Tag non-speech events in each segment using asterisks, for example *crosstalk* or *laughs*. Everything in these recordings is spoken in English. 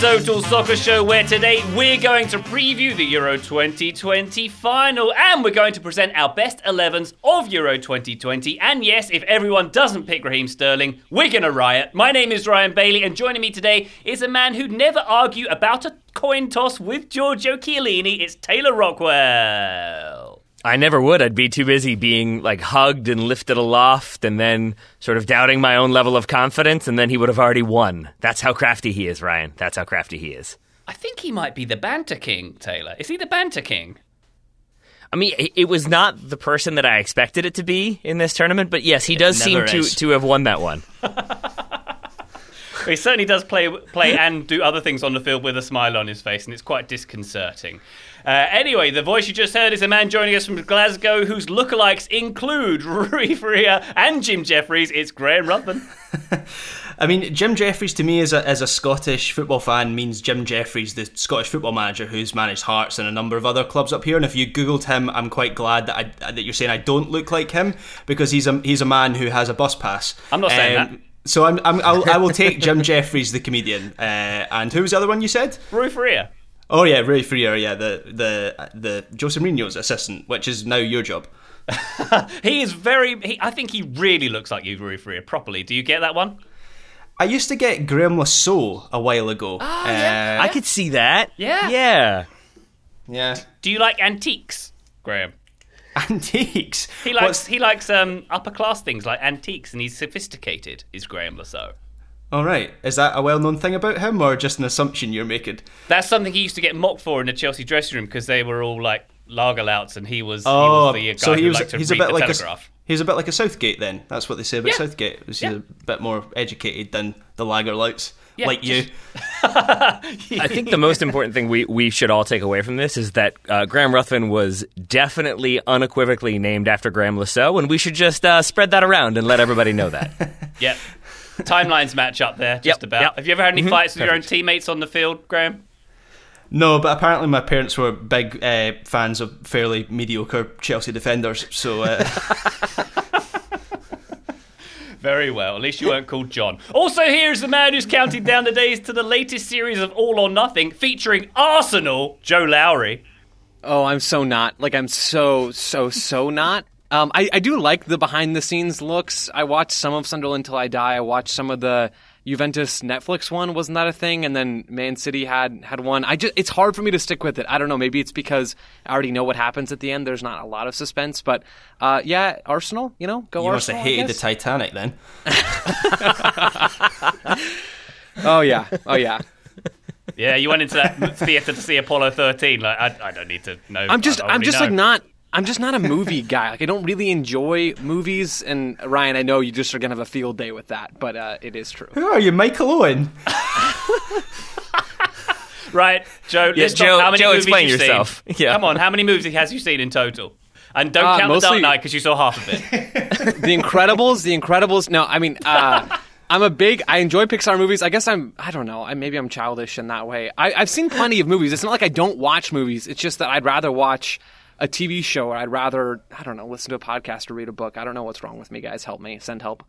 Total Soccer Show, where today we're going to preview the Euro 2020 final and we're going to present our best 11s of Euro 2020. And yes, if everyone doesn't pick Raheem Sterling, we're going to riot. My name is Ryan Bailey, and joining me today is a man who'd never argue about a coin toss with Giorgio Chiellini. It's Taylor Rockwell. I never would. I'd be too busy being like hugged and lifted aloft and then sort of doubting my own level of confidence, and then he would have already won. That's how crafty he is, Ryan. That's how crafty he is. I think he might be the banter king, Taylor. Is he the banter king? I mean, it- was not the person that I expected it to be in this tournament, but yes, he does seem to, to have won that one. *laughs* He certainly does play play and do other things on the field with a smile on his face, and it's quite disconcerting. Uh, anyway, the voice you just heard is a man joining us from Glasgow whose lookalikes include *laughs* Rui Faria and Jim Jefferies. It's Graham Ruthven. *laughs* I mean, Jim Jefferies to me as a, as a Scottish football fan means Jim Jefferies, the Scottish football manager who's managed Hearts and a number of other clubs up here. And if you googled him, I'm quite glad that I, that you're saying I don't look like him because he's a he's a man who has a bus pass. I'm not saying that. So I'm, I'm I'll, I will take *laughs* Jim Jefferies, the comedian, uh, and who was the other one you said? Rui Faria. Oh yeah, Ray Freer, yeah, the the the Jose Mourinho's assistant, which is now your job. *laughs* He is very. He, I think he really looks like you, Rui Faria, properly. Do you get that one? I used to get Graeme Le Saux a while ago. Ah, Uh, I could see that. Yeah. Yeah. yeah, Do you like antiques, Graham? *laughs* antiques. He likes What's- he likes um, upper class things like antiques, and he's sophisticated. Is Graeme Le Saux? All right, is that a well-known thing about him, or just an assumption you're making? That's something he used to get mocked for in the Chelsea dressing room because they were all like lager louts, and he was he Oh, was the guy so he who was. liked to He's a bit the like Telegraph. a. He's a bit like a Southgate then. That's what they say about Yeah. Southgate. He's Yeah. a bit more educated than the lager louts, Yeah, like you. just- *laughs* I think the most important thing we, we should all take away from this is that uh, Graham Ruthven was definitely unequivocally named after Graeme Le Saux, and we should just uh, spread that around and let everybody know that. *laughs* Yep. Timelines match up there, just Yep, about. yep. Have you ever had any fights with your own teammates on the field, Graham? No, but apparently my parents were big uh, fans of fairly mediocre Chelsea defenders. So uh, *laughs* Very well. At least you weren't called John. Also, here is the man who's counting down the days to the latest series of All or Nothing featuring Arsenal, Joe Lowry. Oh, I'm so not. Like I'm so so so not. Um, I, I do like the behind the scenes looks. I watched some of Sunderland Till I Die. I watched some of the Juventus Netflix one. Wasn't that a thing? And then Man City had had one. I just it's hard for me to stick with it. I don't know. Maybe it's because I already know what happens at the end. There's not a lot of suspense. But uh, yeah, Arsenal. You know, go you must have hated the. Titanic then. *laughs* oh yeah. Oh yeah. Yeah, you went into that *laughs* theatre to see Apollo 13. Like, I, I don't need to know. I'm just I I'm just know. like not I'm just not a movie *laughs* guy. Like I don't really enjoy movies. And Ryan, I know you just are gonna have a field day with that, but uh, it is true. Who are you, Michael Owen? *laughs* Right, Joe. Yeah, list off Joe- how many Joe, movies explain you've yourself. Seen. *laughs* Yeah. Come on, how many movies has you seen in total? And don't Uh, count the Dark Knight because you saw half of it. The Incredibles, The Incredibles. No, I mean, uh, I'm a big. I enjoy Pixar movies. I guess I'm. I don't know. I, maybe I'm childish in that way. I, I've seen plenty of movies. It's not like I don't watch movies. It's just that I'd rather watch a TV show, or I'd rather I don't know, listen to a podcast or read a book. I don't know what's wrong with me, guys. Help me. Send help.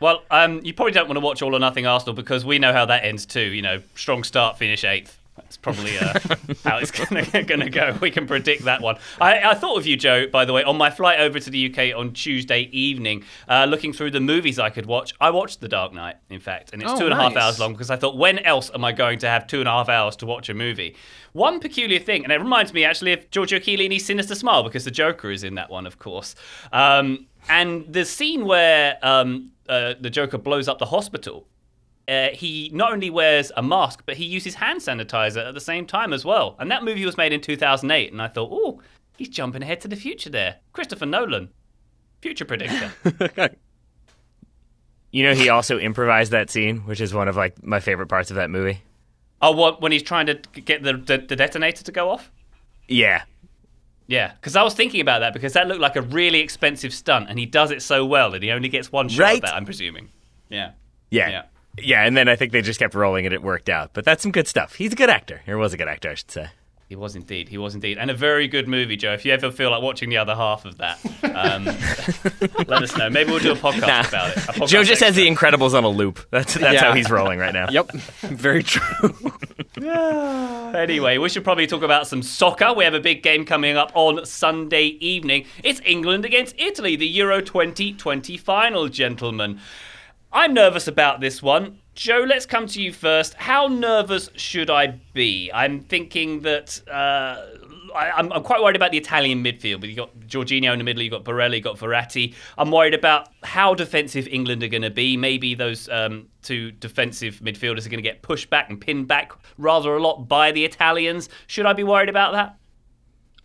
well, um, you probably don't want to watch All or Nothing Arsenal because we know how that ends too. You know, strong start, finish eighth. That's probably uh, *laughs* how it's going *laughs* to go. We can predict that one. I, I thought of you, Joe, by the way, on my flight over to the UK on Tuesday evening, uh, looking through the movies I could watch. I watched The Dark Knight, in fact, and it's Oh, two and a half hours long because I thought, when else am I going to have two and a half hours to watch a movie? One peculiar thing, and it reminds me actually of Giorgio Chiellini's Sinister Smile because the Joker is in that one, of course. Um, and the scene where um, uh, the Joker blows up the hospital uh, he not only wears a mask, but he uses hand sanitizer at the same time as well. And that movie was made in 2008, and I thought, oh, he's jumping ahead to the future there. Christopher Nolan, future predictor. *laughs* You know, he also improvised that scene, which is one of like my favorite parts of that movie. oh, what when he's trying to get the, the, the detonator to go off? Yeah, Yeah, because I was thinking about that because that looked like a really expensive stunt, and he does it so well, and he only gets one shot Right. at that. I'm presuming. Yeah. yeah, Yeah. Yeah, And then I think they just kept rolling and it worked out. But that's some good stuff. He's a good actor. Or was a good actor, I should say. He was indeed. He was indeed. And a very good movie, Joe. If you ever feel like watching the other half of that, um, *laughs* let us know. Maybe we'll do a podcast Nah. about it. Podcast Joe just has. The Incredibles on a loop. That's that's Yeah. how he's rolling right now. Yep, *laughs* very true. *laughs* Anyway, we should probably talk about some soccer. We have a big game coming up on Sunday evening. It's England against Italy, the Euro 2020 final, gentlemen. I'm nervous about this one. Joe, let's come to you first. How nervous should I be? I'm thinking that uh, I, I'm, I'm quite worried about the Italian midfield. You've got Jorginho in the middle, you've got Barella, you've got Verratti. I'm worried about how defensive England are going to be. Maybe those um, two defensive midfielders are going to get pushed back and pinned back rather a lot by the Italians. Should I be worried about that?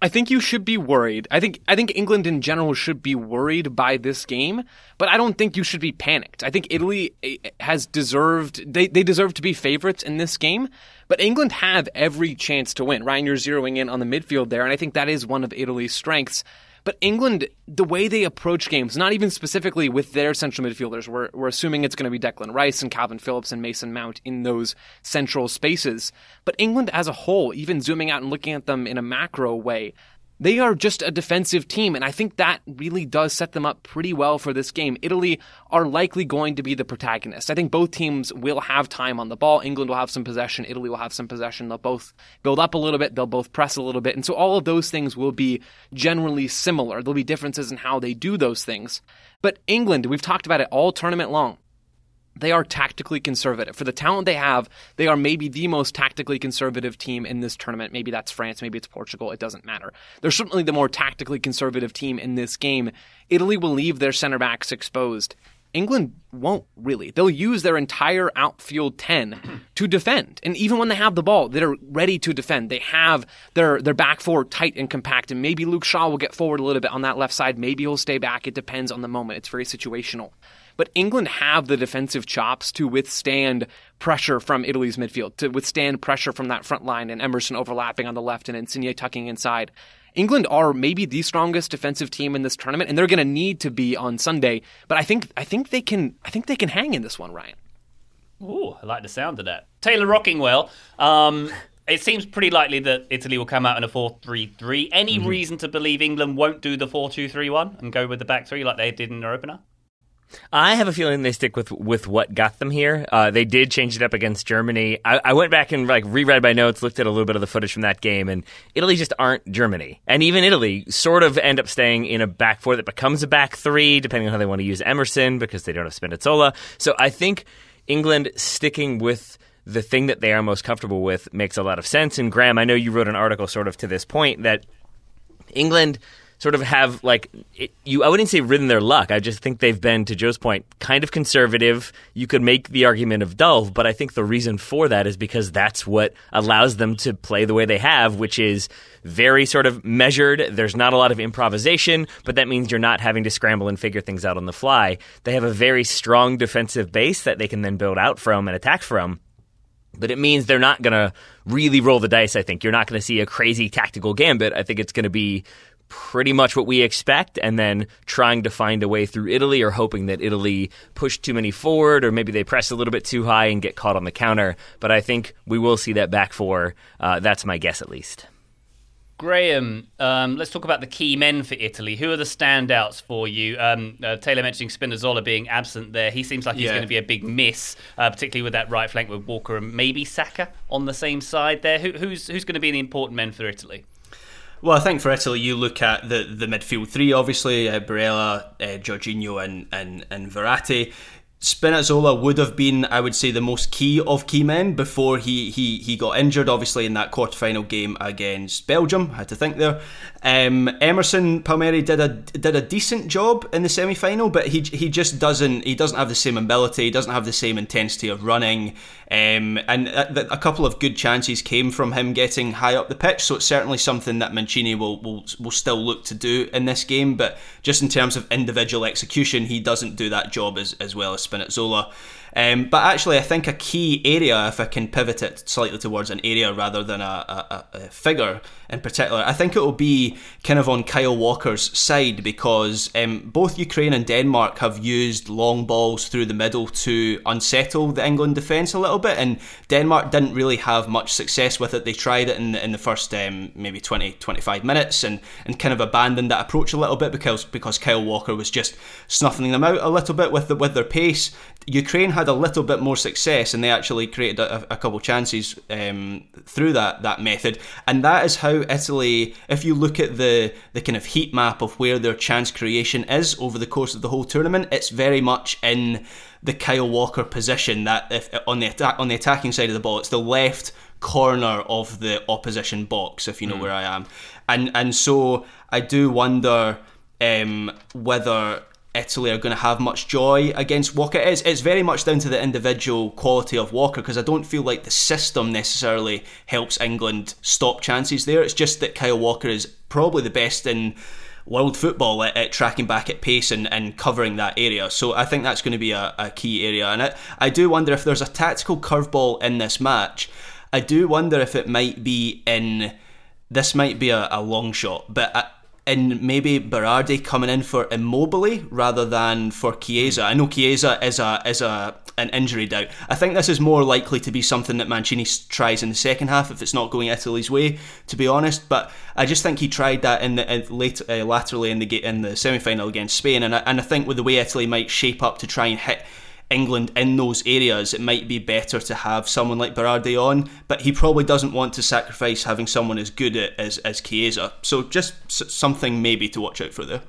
I think you should be worried. I think I think England in general should be worried by this game, but I don't think you should be panicked. I think Italy eh, has deserved they, they deserve to be favorites in this game, but England have every chance to win. Ryan, you're zeroing in on the midfield there, and I think that is one of Italy's strengths. But England, the way they approach games, not even specifically with their central midfielders, we're, we're assuming it's going to be Declan Rice and Kalvin Phillips and Mason Mount in those central spaces. But England as a whole, even zooming out and looking at them in a macro way, they are just a defensive team, and I think that really does set them up pretty well for this game. Italy are likely going to be the protagonist. I think both teams will have time on the ball. England will have some possession, Italy will have some possession. They'll both build up a little bit, they'll both press a little bit, and so all of those things will be generally similar. There'll be differences in how they do those things. But England, we've talked about it all tournament long they are tactically conservative. For the talent they have, they are maybe the most tactically conservative team in this tournament. Maybe that's France, maybe it's Portugal, it doesn't matter. They're certainly the more tactically conservative team in this game. Italy will leave their center backs exposed. England won't really. They'll use their entire outfield 10 *clears throat* to defend. And even when they have the ball, they're ready to defend. They have their, their back four tight and compact. And maybe Luke Shaw will get forward a little bit on that left side. Maybe he'll stay back. It depends on the moment. It's very situational. But England have the defensive chops to withstand pressure from Italy's midfield, to withstand pressure from that front line and Emerson overlapping on the left and Insigne tucking inside. England are maybe the strongest defensive team in this tournament, and they're going to need to be on Sunday. But I think I think they can I think they can hang in this one, Ryan. Ooh, I like the sound of that. Taylor Rockingwell. Um, it seems pretty likely that Italy will come out in a 4 3 3. Any reason to believe England won't do the 4 2 3 1 and go with the back three like they did in their opener? I have a feeling they stick with with what got them here. Uh, they did change it up against Germany. I, I went back and like reread my notes, looked at a little bit of the footage from that game, and Italy just aren't Germany. And even Italy sort of end up staying in a back four that becomes a back three, depending on how they want to use Emerson because they don't have Spinazzola. So I think England sticking with the thing that they are most comfortable with makes a lot of sense. And Graham, I know you wrote an article sort of to this point that England sort of have like it, you I wouldn't say ridden their luck. I just think they've been to Joe's point kind of conservative. You could make the argument of dull, but I think the reason for that is because that's what allows them to play the way they have, which is very sort of measured. There's not a lot of improvisation, but that means you're not having to scramble and figure things out on the fly. They have a very strong defensive base that they can then build out from and attack from. But it means they're not going to really roll the dice, I think. You're not going to see a crazy tactical gambit. I think it's going to be pretty much what we expect, and then trying to find a way through Italy or hoping that Italy push too many forward or maybe they press a little bit too high and get caught on the counter. But I think we will see that back four. Uh, that's my guess, at least. Graham, um, let's talk about the key men for Italy. Who are the standouts for you? Um, uh, Taylor mentioning Spinazzola being absent there. He seems like he's Yeah. going to be a big miss, uh, particularly with that right flank with Walker and maybe Saka on the same side there. Who, who's who's going to be the important men for Italy? Well, I think for Italy, you look at the, the midfield three, obviously, uh, Barella, uh, Jorginho, and, and, and Verratti. Spinazzola would have been, I would say, the most key of key men before he, he, he got injured, obviously, in that quarterfinal game against Belgium. I had to think there. Um, Emerson Palmieri did a did a decent job in the semi final, but he he just doesn't he doesn't have the same ability, he doesn't have the same intensity of running, um, and a, a couple of good chances came from him getting high up the pitch. So it's certainly something that Mancini will will will still look to do in this game, but just in terms of individual execution, he doesn't do that job as as well as Spinazzola. Um, but actually, I think a key area, if I can pivot it slightly towards an area rather than a, a, a figure in particular, I think it will be kind of on Kyle Walker's side because um, both Ukraine and Denmark have used long balls through the middle to unsettle the England defence a little bit, and Denmark didn't really have much success with it. They tried it in, in the first um, maybe 20, 25 minutes and, and kind of abandoned that approach a little bit because because Kyle Walker was just snuffing them out a little bit with the, with their pace. Ukraine had a little bit more success and they actually created a, a couple chances um, through that that method, and that is how Italy. If you look at the the kind of heat map of where their chance creation is over the course of the whole tournament, it's very much in the Kyle Walker position. That if on the attack on the attacking side of the ball, it's the left corner of the opposition box. If you know mm. where I am, and and so I do wonder um, whether Italy are going to have much joy against Walker. It's, it's very much down to the individual quality of Walker because I don't feel like the system necessarily helps England stop chances there. It's just that Kyle Walker is probably the best in world football at, at tracking back at pace and, and covering that area. So I think that's going to be a, a key area. And I, I do wonder if there's a tactical curveball in this match. I do wonder if it might be in. This might be a, a long shot, but. I, and maybe Berardi coming in for Immobile rather than for Chiesa. I know Chiesa is a is a an injury doubt. I think this is more likely to be something that Mancini tries in the second half if it's not going Italy's way, to be honest. But I just think he tried that in the in late uh, laterally in the in the semi final against Spain, and I, and I think with the way Italy might shape up to try and hit England in those areas, it might be better to have someone like Berardi on, but he probably doesn't want to sacrifice having someone as good as, as Chiesa. So just something maybe to watch out for there.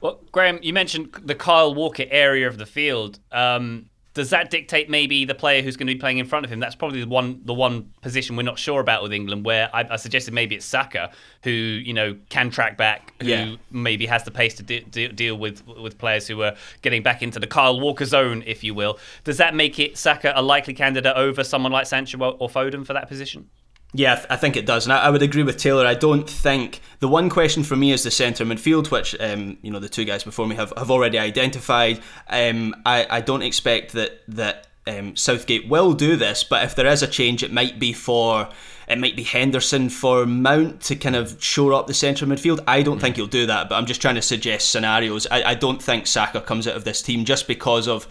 Well, Graham, you mentioned the Kyle Walker area of the field. Um, does that dictate maybe the player who's going to be playing in front of him? That's probably the one the one position we're not sure about with England. Where I, I suggested maybe it's Saka, who you know can track back, who yeah. maybe has the pace to de- de- deal with with players who are getting back into the Kyle Walker zone, if you will. Does that make it Saka a likely candidate over someone like Sancho or Foden for that position? Yeah, I think it does, and I, would agree with Taylor. I don't think the one question for me is the centre midfield, which um, you know the two guys before me have, have already identified. Um, I, I don't expect that that um, Southgate will do this, but if there is a change, it might be for it might be Henderson for Mount to kind of shore up the centre midfield. I don't think he'll do that, but I'm just trying to suggest scenarios. I, I don't think Saka comes out of this team just because of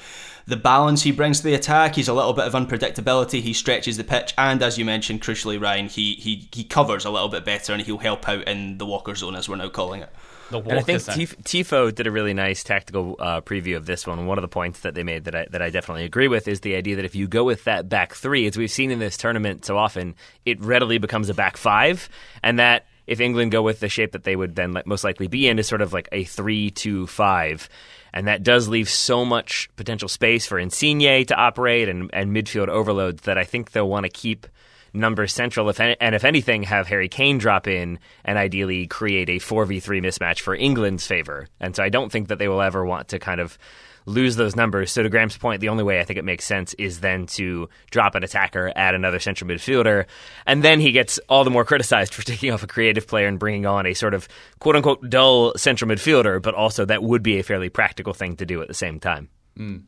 the balance he brings to the attack. He's a little bit of unpredictability. He stretches the pitch, and as you mentioned, crucially, Ryan, he he he covers a little bit better, and he'll help out in the Walker zone as we're now calling it. and I think Tifo did a really nice tactical uh, preview of this one. One of the points that they made that I, that I definitely agree with is the idea that if you go with that back three, as we've seen in this tournament so often, it readily becomes a back five, and that if England go with the shape that they would then most likely be in is sort of like a three-two-five and that does leave so much potential space for Insigne to operate and, and midfield overloads that I think they'll want to keep numbers central, if any, and if anything, have Harry Kane drop in and ideally create a 4v3 mismatch for England's favor. And so I don't think that they will ever want to kind of lose those numbers. So to Graham's point, the only way I think it makes sense is then to drop an attacker, add another central midfielder, and then he gets all the more criticized for *laughs* taking off a creative player and bringing on a sort of quote unquote dull central midfielder, but also that would be a fairly practical thing to do at the same time. Mm.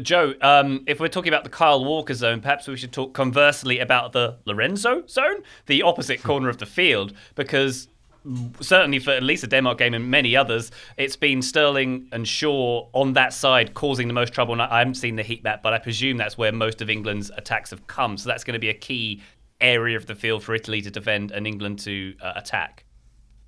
Joe, um, if we're talking about the Kyle Walker zone, perhaps we should talk conversely about the Lorenzo zone, the opposite corner of the field, because certainly for at least the Denmark game and many others, it's been Sterling and Shaw on that side causing the most trouble. And I haven't seen the heat map, but I presume that's where most of England's attacks have come. So that's going to be a key area of the field for Italy to defend and England to uh, attack.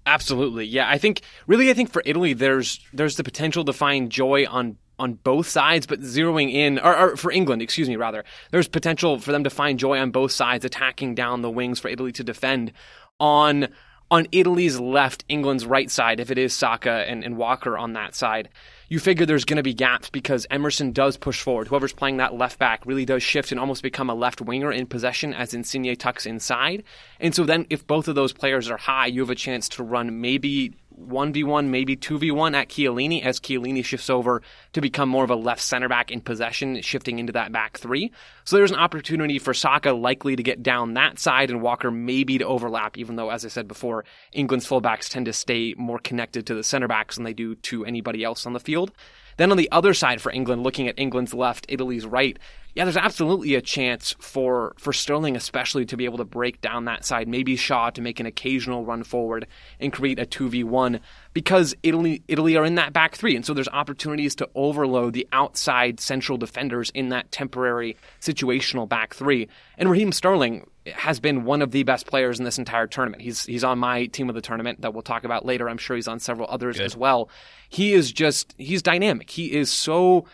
Absolutely, yeah. I think really, I think for Italy, there's there's the potential to find joy on on both sides, but zeroing in, or, or, for England, excuse me, rather, there's potential for them to find joy on both sides, attacking down the wings for Italy to defend on on Italy's left, England's right side, if it is Saka and, and Walker on that side, you figure there's going to be gaps because Emerson does push forward. Whoever's playing that left back really does shift and almost become a left winger in possession as Insigne tucks inside. And so then if both of those players are high, you have a chance to run maybe 1v1, maybe 2v1 at Chiellini as Chiellini shifts over to become more of a left center back in possession, shifting into that back three. So there's an opportunity for Saka likely to get down that side and Walker maybe to overlap, even though, as I said before, England's fullbacks tend to stay more connected to the center backs than they do to anybody else on the field. Then on the other side for England, looking at England's left, Italy's right, yeah, there's absolutely a chance for for Sterling, especially to be able to break down that side. Maybe Shaw to make an occasional run forward and create a two v one because Italy Italy are in that back three, and so there's opportunities to overload the outside central defenders in that temporary situational back three. And Raheem Sterling has been one of the best players in this entire tournament. He's he's on my team of the tournament that we'll talk about later. I'm sure he's on several others Good. as well. He is just he's dynamic. He is so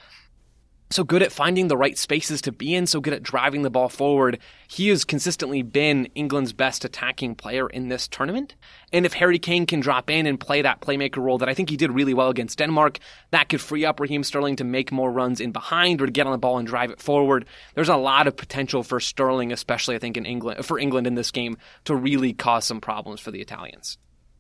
so good at finding the right spaces to be in, so good at driving the ball forward. He has consistently been England's best attacking player in this tournament. And if Harry Kane can drop in and play that playmaker role that I think he did really well against Denmark, that could free up Raheem Sterling to make more runs in behind or to get on the ball and drive it forward. There's a lot of potential for Sterling, especially I think in England, for England in this game to really cause some problems for the Italians.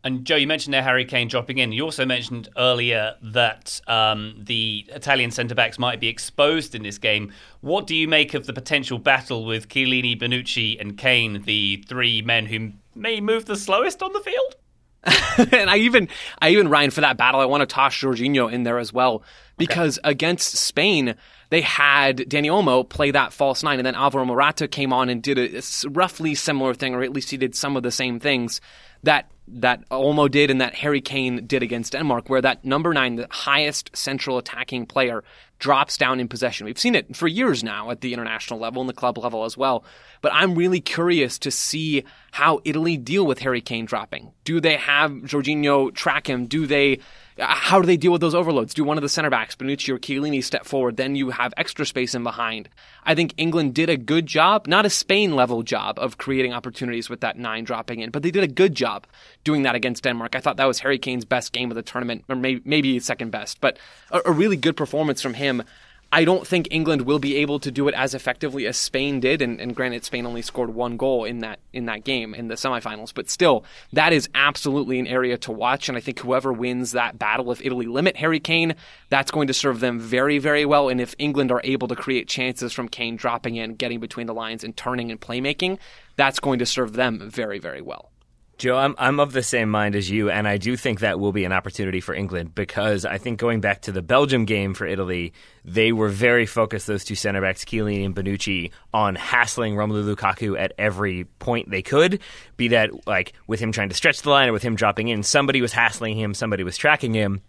And Joe, you mentioned there Harry Kane dropping in. You also mentioned earlier that um, the Italian centre backs might be exposed in this game. What do you make of the potential battle with Chiellini, Bonucci, and Kane, the three men who may move the slowest on the field? *laughs* and I even, I even Ryan for that battle. I want to toss Jorginho in there as well because okay. against Spain, they had Dani Olmo play that false nine, and then Alvaro Morata came on and did a, a roughly similar thing, or at least he did some of the same things that that Olmo did and that Harry Kane did against Denmark, where that number nine, the highest central attacking player, drops down in possession. We've seen it for years now at the international level and the club level as well. But I'm really curious to see how Italy deal with Harry Kane dropping. Do they have Jorginho track him? Do they how do they deal with those overloads? Do one of the center backs, Bonucci or Chiellini, step forward? Then you have extra space in behind. I think England did a good job, not a Spain level job of creating opportunities with that nine dropping in, but they did a good job doing that against Denmark. I thought that was Harry Kane's best game of the tournament, or maybe, maybe second best, but a, a really good performance from him. I don't think England will be able to do it as effectively as Spain did, and, and, granted, Spain only scored one goal in that in that game in the semifinals. But still, that is absolutely an area to watch, and I think whoever wins that battle, if Italy limit Harry Kane, that's going to serve them very, very well. And if England are able to create chances from Kane dropping in, getting between the lines, and turning and playmaking, that's going to serve them very, very well. Joe, I'm I'm of the same mind as you, and I do think that will be an opportunity for England because I think going back to the Belgium game for Italy, they were very focused, those two center backs, Chiellini and Bonucci, on hassling Romelu Lukaku at every point they could. Be that like with him trying to stretch the line or with him dropping in, somebody was hassling him, somebody was tracking him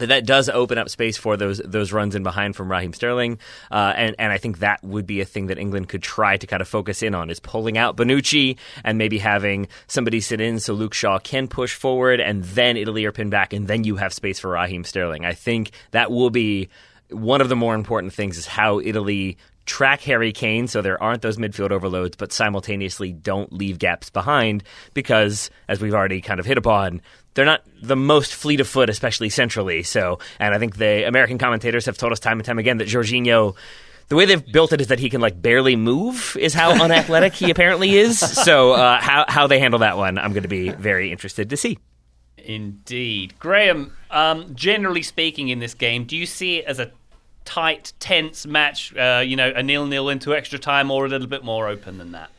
that that does open up space for those those runs in behind from Raheem Sterling, uh, and and I think that would be a thing that England could try to kind of focus in on is pulling out Bonucci and maybe having somebody sit in so Luke Shaw can push forward, and then Italy are pinned back, and then you have space for Raheem Sterling. I think that will be one of the more important things is how Italy track Harry Kane so there aren't those midfield overloads, but simultaneously don't leave gaps behind because, as we've already kind of hit upon, they're not the most fleet of foot, especially centrally. So, and I think the American commentators have told us time and time again that Jorginho the way they've built it is that he can like barely move is how *laughs* unathletic he apparently is. So uh, how, how they handle that one i'm going to be very interested to see. Indeed. Graham um, generally speaking in this game do you see it as a tight tense match uh, you know a nil-nil into extra time or a little bit more open than that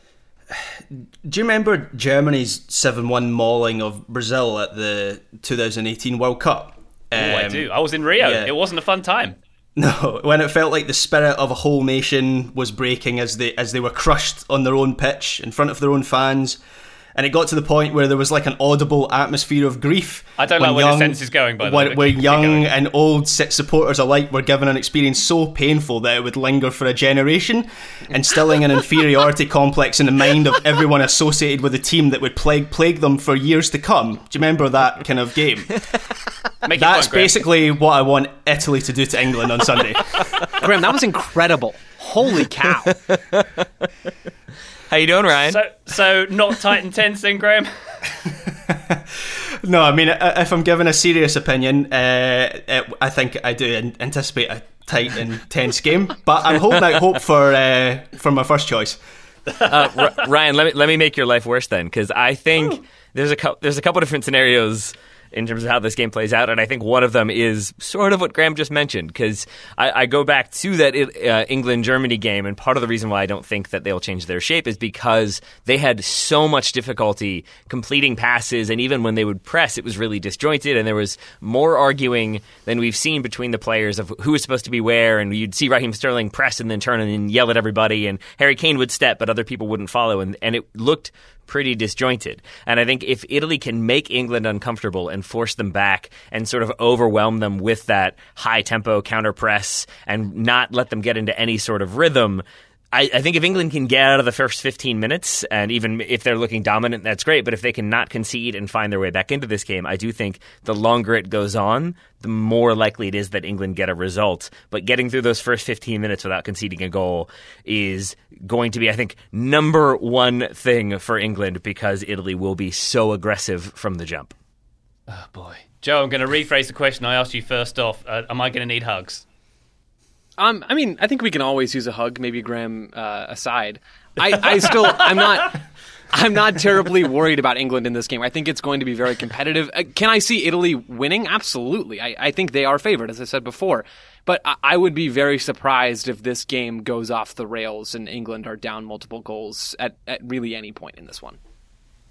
do you remember Germany's 7 1 mauling of Brazil at the 2018 World Cup? Oh, um, I do. I was in Rio. Yeah. It wasn't a fun time. No, *laughs* when it felt like the spirit of a whole nation was breaking as they as they were crushed on their own pitch in front of their own fans and it got to the point where there was like an audible atmosphere of grief. I don't know where young, the sense is going, by the way. Where young and old supporters alike were given an experience so painful that it would linger for a generation, instilling an inferiority *laughs* complex in the mind of everyone associated with the team that would plague plague them for years to come. Do you remember that kind of game? *laughs* That's fun, basically what I want Italy to do to England on Sunday. *laughs* Graham, that was incredible. Holy cow. How you doing, Ryan? So, so not tight and tense then, *laughs* Graham? no, I mean, if I'm giving a serious opinion, uh, I think I do anticipate a tight and tense game, but I'm holding out hope for uh, for my first choice. Uh, R- Ryan, let me let me make your life worse then, because I think there's a co- there's a couple different scenarios in terms of how this game plays out, and I think one of them is sort of what Graham just mentioned because I, I, go back to that uh, England Germany game, and part of the reason why I don't think that they'll change their shape is because they had so much difficulty completing passes, and even when they would press, it was really disjointed, and there was more arguing than we've seen between the players of who was supposed to be where, and you'd see Raheem Sterling press and then turn and yell at everybody, and Harry Kane would step, but other people wouldn't follow, and, and it looked pretty disjointed. And I think if Italy can make England uncomfortable and force them back and sort of overwhelm them with that high tempo counter press and not let them get into any sort of rhythm, I, I, think if England can get out of the first 15 minutes, and even if they're looking dominant, that's great. But if they can not concede and find their way back into this game, I do think the longer it goes on, the more likely it is that England get a result. But getting through those first 15 minutes without conceding a goal is going to be, I think, number one thing for England because Italy will be so aggressive from the jump. Oh, boy. Joe, I'm going to rephrase the question I asked you first off. Uh, am I going to need hugs? Um, I mean, I think we can always use a hug, maybe Graham uh, aside. I, I still, I'm not, I'm not terribly worried about England in this game. I think it's going to be very competitive. Uh, can I see Italy winning? Absolutely. I, I think they are favored, as I said before. But I, I would be very surprised if this game goes off the rails and England are down multiple goals at, at really any point in this one.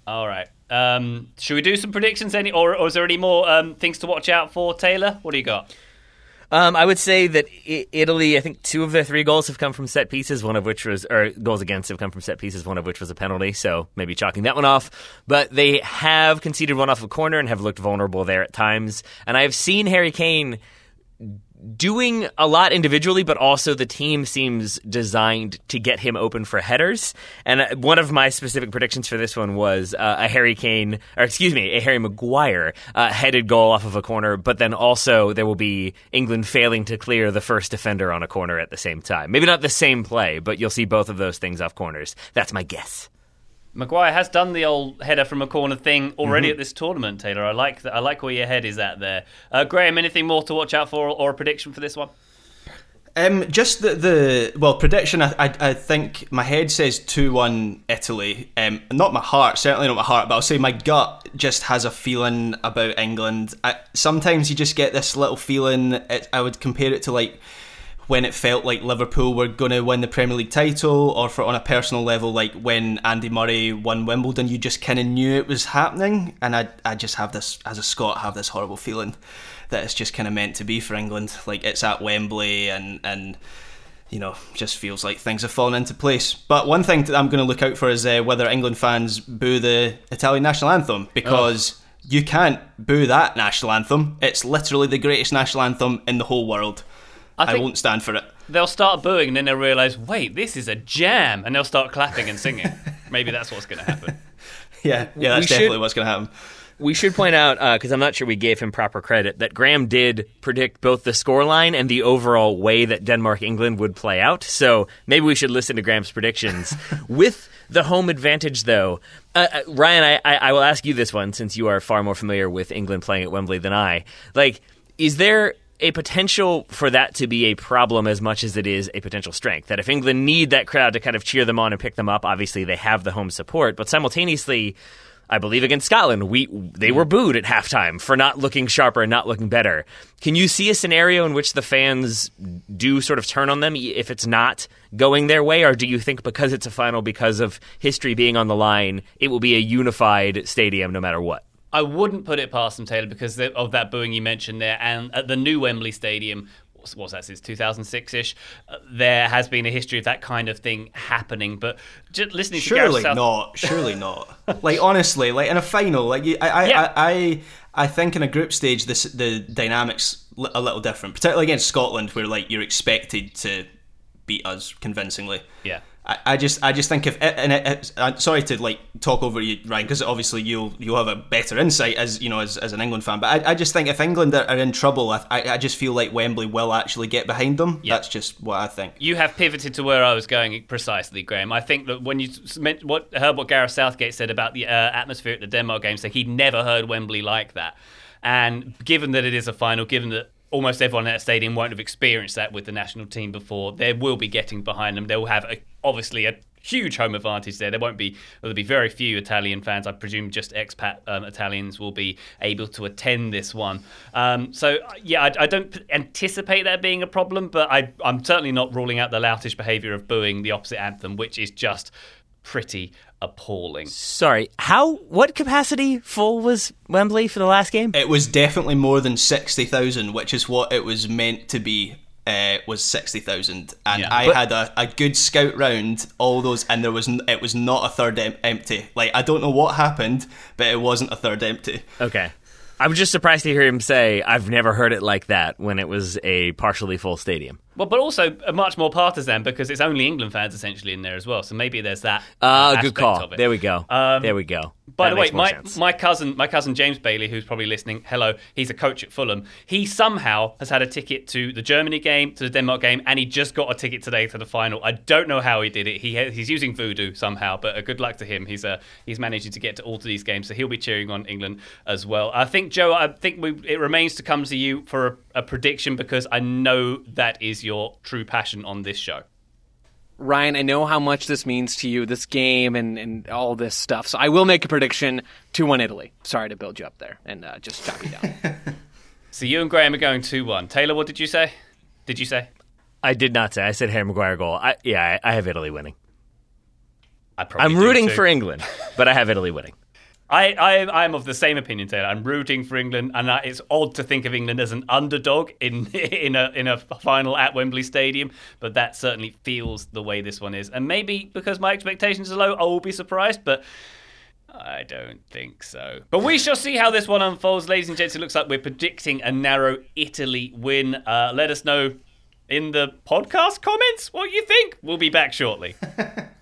All right. Um, should we do some predictions? Any, or, or is there any more um, things to watch out for, Taylor? What do you got? Um, I would say that I- Italy, I think two of their three goals have come from set pieces, one of which was, or goals against have come from set pieces, one of which was a penalty, so maybe chalking that one off. But they have conceded one off a corner and have looked vulnerable there at times. And I have seen Harry Kane doing a lot individually, but also the team seems designed to get him open for headers. And uh, one of my specific predictions for this one was uh, a Harry Kane, or excuse me, a Harry Maguire uh, headed goal off of a corner, but then also there will be England failing to clear the first defender on a corner at the same time. Maybe not the same play, but you'll see both of those things off corners. That's my guess. Maguire has done the old header from a corner thing already mm-hmm. at this tournament, Taylor. I like that. I like where your head is at there. Uh, Graham, anything more to watch out for or a prediction for this one? Um, just the, the well prediction. I, I, I think my head says two one Italy. Um, not my heart, certainly not my heart, but I'll say my gut just has a feeling about England. I, sometimes you just get this little feeling. It, I would compare it to like when it felt like Liverpool were going to win the Premier League title, or for on a personal level, like when Andy Murray won Wimbledon, you just kind of knew it was happening. And I, I just have this, as a Scot, have this horrible feeling that it's just kind of meant to be for England. Like it's at Wembley, and and you know, just feels like things have fallen into place. But one thing that I'm going to look out for is uh, whether England fans boo the Italian national anthem because. Oh. You can't boo that national anthem. It's literally the greatest national anthem in the whole world. I, I won't stand for it. They'll start booing and then they'll realise, wait, this is a jam, and they'll start clapping and singing. *laughs* Maybe that's what's going to happen. *laughs* yeah, yeah, that's we definitely should, what's going to happen. We should point out because uh, I'm not sure we gave him proper credit that Graham did predict both the scoreline and the overall way that Denmark England would play out. So maybe we should listen to Graham's predictions *laughs* with the home advantage, though. Uh, uh, Ryan, I, I will ask you this one since you are far more familiar with England playing at Wembley than I. Like, is there a potential for that to be a problem as much as it is a potential strength. That if England need that crowd to kind of cheer them on and pick them up, obviously they have the home support, but simultaneously, I believe against Scotland, we they hmm. were booed at halftime for not looking sharper and not looking better. Can you see a scenario in which the fans do sort of turn on them if it's not going their way, or do you think because it's a final, because of history being on the line, it will be a unified stadium no matter what? I wouldn't put it past them, Taylor, because of that booing you mentioned there. And at the new Wembley Stadium, what's that since 2006 ish? Uh, there has been a history of that kind of thing happening. But just listening surely to South- not, surely not. *laughs* like honestly, like in a final, like I, I, yeah. I, I, I think in a group stage, this the dynamics a little different, particularly against Scotland, where like you're expected to beat us convincingly. Yeah. I, I just I just think if and it, it, sorry to like talk over you Ryan because obviously you'll you'll have a better insight as you know as, as an England fan but I, I just think if England are, are in trouble I, I just feel like Wembley will actually get behind them yep. that's just what I think you have pivoted to where I was going precisely Graham I think that when you meant what heard what Gareth Southgate said about the uh, atmosphere at the Denmark game so he'd never heard Wembley like that and given that it is a final given that almost everyone at that stadium won't have experienced that with the national team before. They will be getting behind them. They will have a, obviously a huge home advantage there. There won't be, there'll be very few Italian fans. I presume just expat um, Italians will be able to attend this one. Um, so yeah, I, I, don't anticipate that being a problem, but I, I'm certainly not ruling out the loutish behaviour of booing the opposite anthem, which is just pretty appalling. Sorry, how? What capacity full was Wembley for the last game? It was definitely more than sixty thousand, which is what it was meant to be. Uh, was sixty thousand, and yeah, I but- had a, a good scout round all those, and there was n- it was not a third em- empty. Like I don't know what happened, but it wasn't a third empty. Okay, I was just surprised to hear him say, "I've never heard it like that" when it was a partially full stadium. Well, but also much more partisan because it's only England fans essentially in there as well. So maybe there's that. Ah, uh, good call. There we go. Um, there we go. By that the way, my my cousin, my cousin James Bailey, who's probably listening, hello. He's a coach at Fulham. He somehow has had a ticket to the Germany game, to the Denmark game, and he just got a ticket today to the final. I don't know how he did it. He he's using Voodoo somehow, but uh, good luck to him. He's uh, he's managing to get to all of these games, so he'll be cheering on England as well. I think Joe, I think we, it remains to come to you for a, a prediction because I know that is your true passion on this show. Ryan, I know how much this means to you, this game and, and all this stuff. So I will make a prediction 2 1 Italy. Sorry to build you up there and uh, just chop you down. *laughs* so you and Graham are going 2 1. Taylor, what did you say? Did you say? I did not say. I said Harry Maguire goal. I, yeah, I, I have Italy winning. I am rooting for England, but I have Italy winning. I, I I'm of the same opinion, Taylor. I'm rooting for England, and it's odd to think of England as an underdog in *laughs* in a in a final at Wembley Stadium, but that certainly feels the way this one is. And maybe because my expectations are low, I will be surprised, but. I don't think so. But we shall see how this one unfolds. Ladies and gents, it looks like we're predicting a narrow Italy win. Uh, let us know in the podcast comments what you think. We'll be back shortly. *laughs*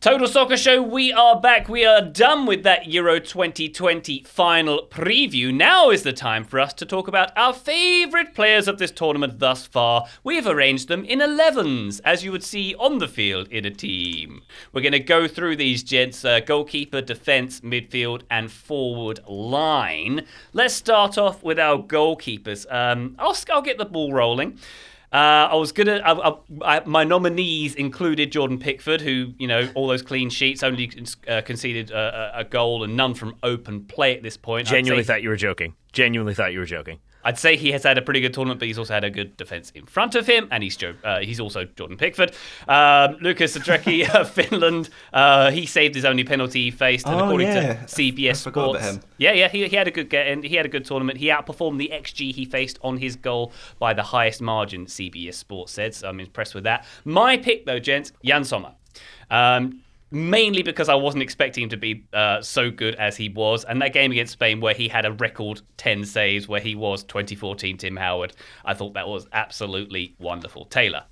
Total Soccer Show, we are back. We are done with that Euro 2020 final preview. Now is the time for us to talk about our favourite players of this tournament thus far. We've arranged them in 11s, as you would see on the field in a team. We're going to go through these gents uh, goalkeeper, defence, midfield, and forward line. Let's start off with our goalkeepers. Um, I'll, I'll get the ball rolling. Uh, I was gonna. I, I, I, my nominees included Jordan Pickford, who you know all those clean sheets, only uh, conceded a, a, goal and none from open play at this point. Genuinely thought you were joking. genuinely thought you were joking. I'd say he has had a pretty good tournament, but he's also had a good defence in front of him, and he's uh, he's also Jordan Pickford. Um, Lukas Hradecky *laughs* of Finland, uh, he saved his only penalty he faced, and Oh, according yeah. to CBS I forgot about Sports, yeah, yeah, he, he had a good get, and he had a good tournament. He outperformed the XG he faced on his goal by the highest margin. CBS Sports said, so I'm impressed with that. My pick, though, gents, Yann Sommer. Um, mainly because I wasn't expecting him to be uh, so good as he was. And that game against Spain, where he had a record 10 saves, where he was 2014 Tim Howard, I thought that was absolutely wonderful. Taylor.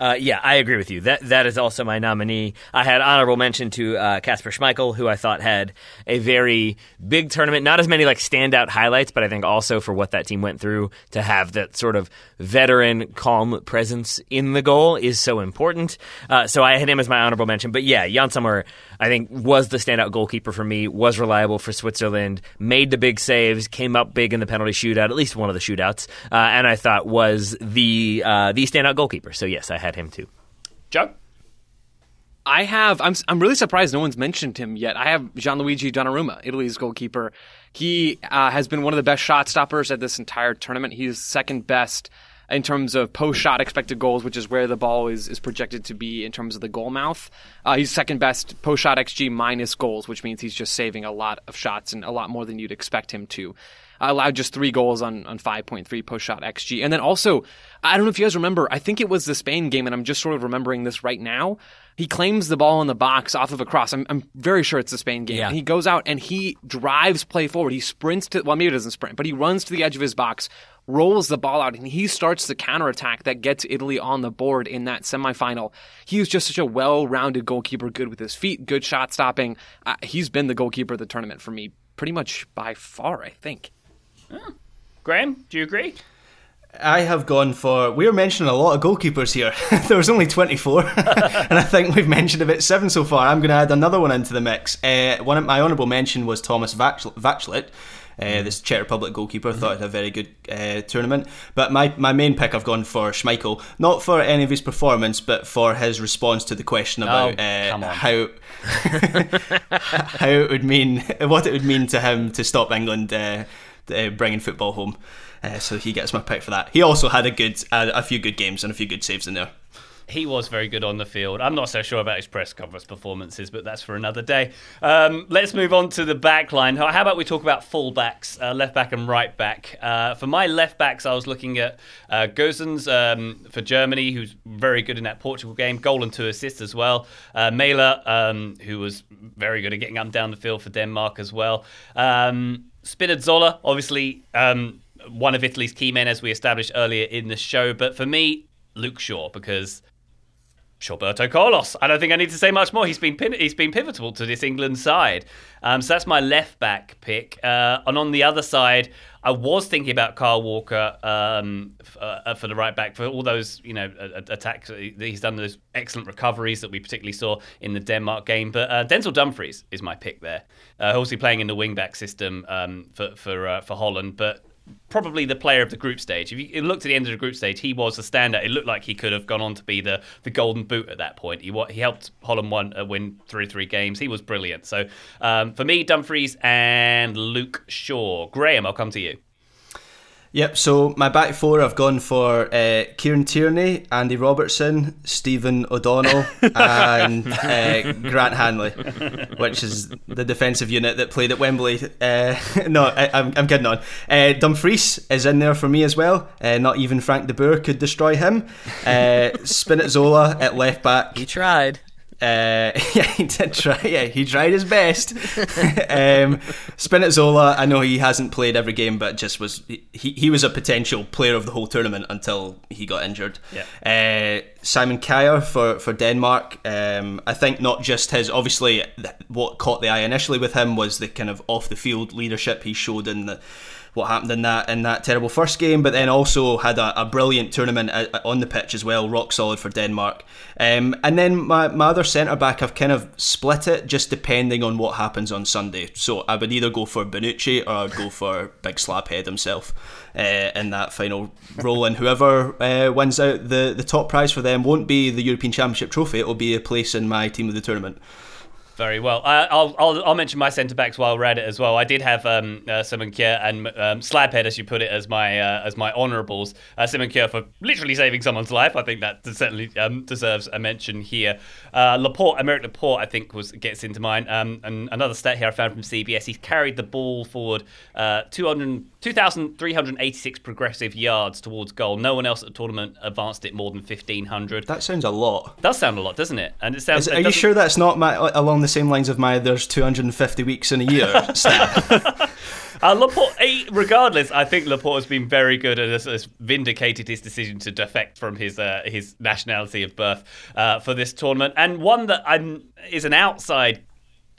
Uh, yeah, I agree with you. That that is also my nominee. I had honorable mention to uh, Kasper Schmeichel, who I thought had a very big tournament. Not as many like standout highlights, but I think also for what that team went through to have that sort of veteran, calm presence in the goal is so important. Uh, so I had him as my honorable mention. But yeah, Yann Sommer, I think was the standout goalkeeper for me. Was reliable for Switzerland. Made the big saves. Came up big in the penalty shootout, at least one of the shootouts. Uh, and I thought was the uh, the standout goalkeeper. So yes, I had him too. Joe? I have. I'm. I'm really surprised no one's mentioned him yet. I have Gianluigi Donnarumma, Italy's goalkeeper. He uh, has been one of the best shot stoppers at this entire tournament. He's second best in terms of post shot expected goals, which is where the ball is, is projected to be in terms of the goal mouth. Uh, he's second best post shot xG minus goals, which means he's just saving a lot of shots and a lot more than you'd expect him to. Uh, allowed just three goals on, on 5.3 post shot xG. And then also, I don't know if you guys remember, I think it was the Spain game, and I'm just sort of remembering this right now. He claims the ball in the box off of a cross. I'm, I'm very sure it's the Spain game. Yeah. And he goes out and he drives play forward. He sprints to, well, maybe he doesn't sprint, but he runs to the edge of his box, rolls the ball out, and he starts the counterattack that gets Italy on the board in that semifinal. He is just such a well rounded goalkeeper, good with his feet, good shot stopping. Uh, he's been the goalkeeper of the tournament for me pretty much by far, I think. Graham, do you agree? I have gone for. We're mentioning a lot of goalkeepers here. *laughs* there was only 24, *laughs* and I think we've mentioned about seven so far. I'm going to add another one into the mix. Uh, one of my honourable mention was Thomas Vach- Vachlet. Uh, this Czech Republic goalkeeper thought it a very good uh, tournament, but my, my main pick I've gone for Schmeichel, not for any of his performance, but for his response to the question about uh, how how it would mean *laughs* what it would mean to him to stop England uh, uh, bringing football home. So he gets my pick for that. He also had a good, uh, a few good games and a few good saves in there. He was very good on the field. I'm not so sure about his press conference performances, but that's for another day. Um, let's move on to the back line. How about we talk about fullbacks, uh, left back and right back? Uh, for my left backs, I was looking at uh, Gosens um, for Germany, who's very good in that Portugal game, goal and two assists as well. Uh, Mæhle, um, who was very good at getting up and down the field for Denmark as well. Um, Spinazzola, obviously um, one of Italy's key men, as we established earlier in the show. But for me, Luke Shaw, because Roberto Carlos. I don't think I need to say much more. He's been he's been pivotal to this England side. Um, so that's my left back pick. Uh, and on the other side, I was thinking about Carl Walker um, f- uh, for the right back for all those you know attacks. He's done those excellent recoveries that we particularly saw in the Denmark game. But uh, Denzel Dumfries is my pick there. Uh, obviously playing in the wing back system um, for for uh, for Holland, but probably the player of the group stage. If you looked at the end of the group stage, he was the standout. It looked like he could have gone on to be the, the golden boot at that point. He he helped Holland one, uh, win three three games. He was brilliant. So um, for me, Dumfries and Luke Shaw. Graham, I'll come to you. Yep. So my back four, I've gone for uh, Kieran Tierney, Andy Robertson, Stephen O'Donnell, *laughs* and uh, Grant Hanley, which is the defensive unit that played at Wembley. Uh, *laughs* no, I, I'm, I'm kidding on. Uh, Dumfries is in there for me as well. Uh, not even Frank de Boer could destroy him. Uh, *laughs* Spinazzola at left back. He tried. Uh, *laughs* yeah, he did try. Yeah, he tried his best. *laughs* um, Spinazzola, I know he hasn't played every game, but just was he, he was a potential player of the whole tournament until he got injured. Yeah. Uh, Simon Kjaer for for Denmark. Um, I think not just his. Obviously, what caught the eye initially with him was the kind of off the field leadership he showed in the what happened in that in that terrible first game, but then also had a, a brilliant tournament uh, on the pitch as well, rock solid for Denmark. Um, and then my, my other centre back, I've kind of split it just depending on what happens on Sunday. So I would either go for Bonucci or I'd go for Big Slaphead himself uh, in that final role. And whoever uh, wins out the, the top prize for them won't be the European Championship trophy, it'll be a place in my team of the tournament. Very well. I'll, I'll, I'll mention my centre backs while we're at it as well. I did have um, uh, Simon Kjaer and um, Slabhead, as you put it, as my uh, as my honourables. Uh, Simon Kjaer for literally saving someone's life. I think that certainly um, deserves a mention here. Uh, Laporte, Aymeric Laporte, I think was gets into mine. Um, and another stat here I found from CBS: he's carried the ball forward uh, 200, 2,386 progressive yards towards goal. No one else at the tournament advanced it more than 1,500. That sounds a lot. Does sound a lot, doesn't it? And it sounds. Is, it are you sure that's not my, along the same lines of my there's 250 weeks in a year? *laughs* Uh, Laporte, eh, regardless, I think Laporte has been very good and has, has vindicated his decision to defect from his uh, his nationality of birth uh, for this tournament, and one that I'm is an outside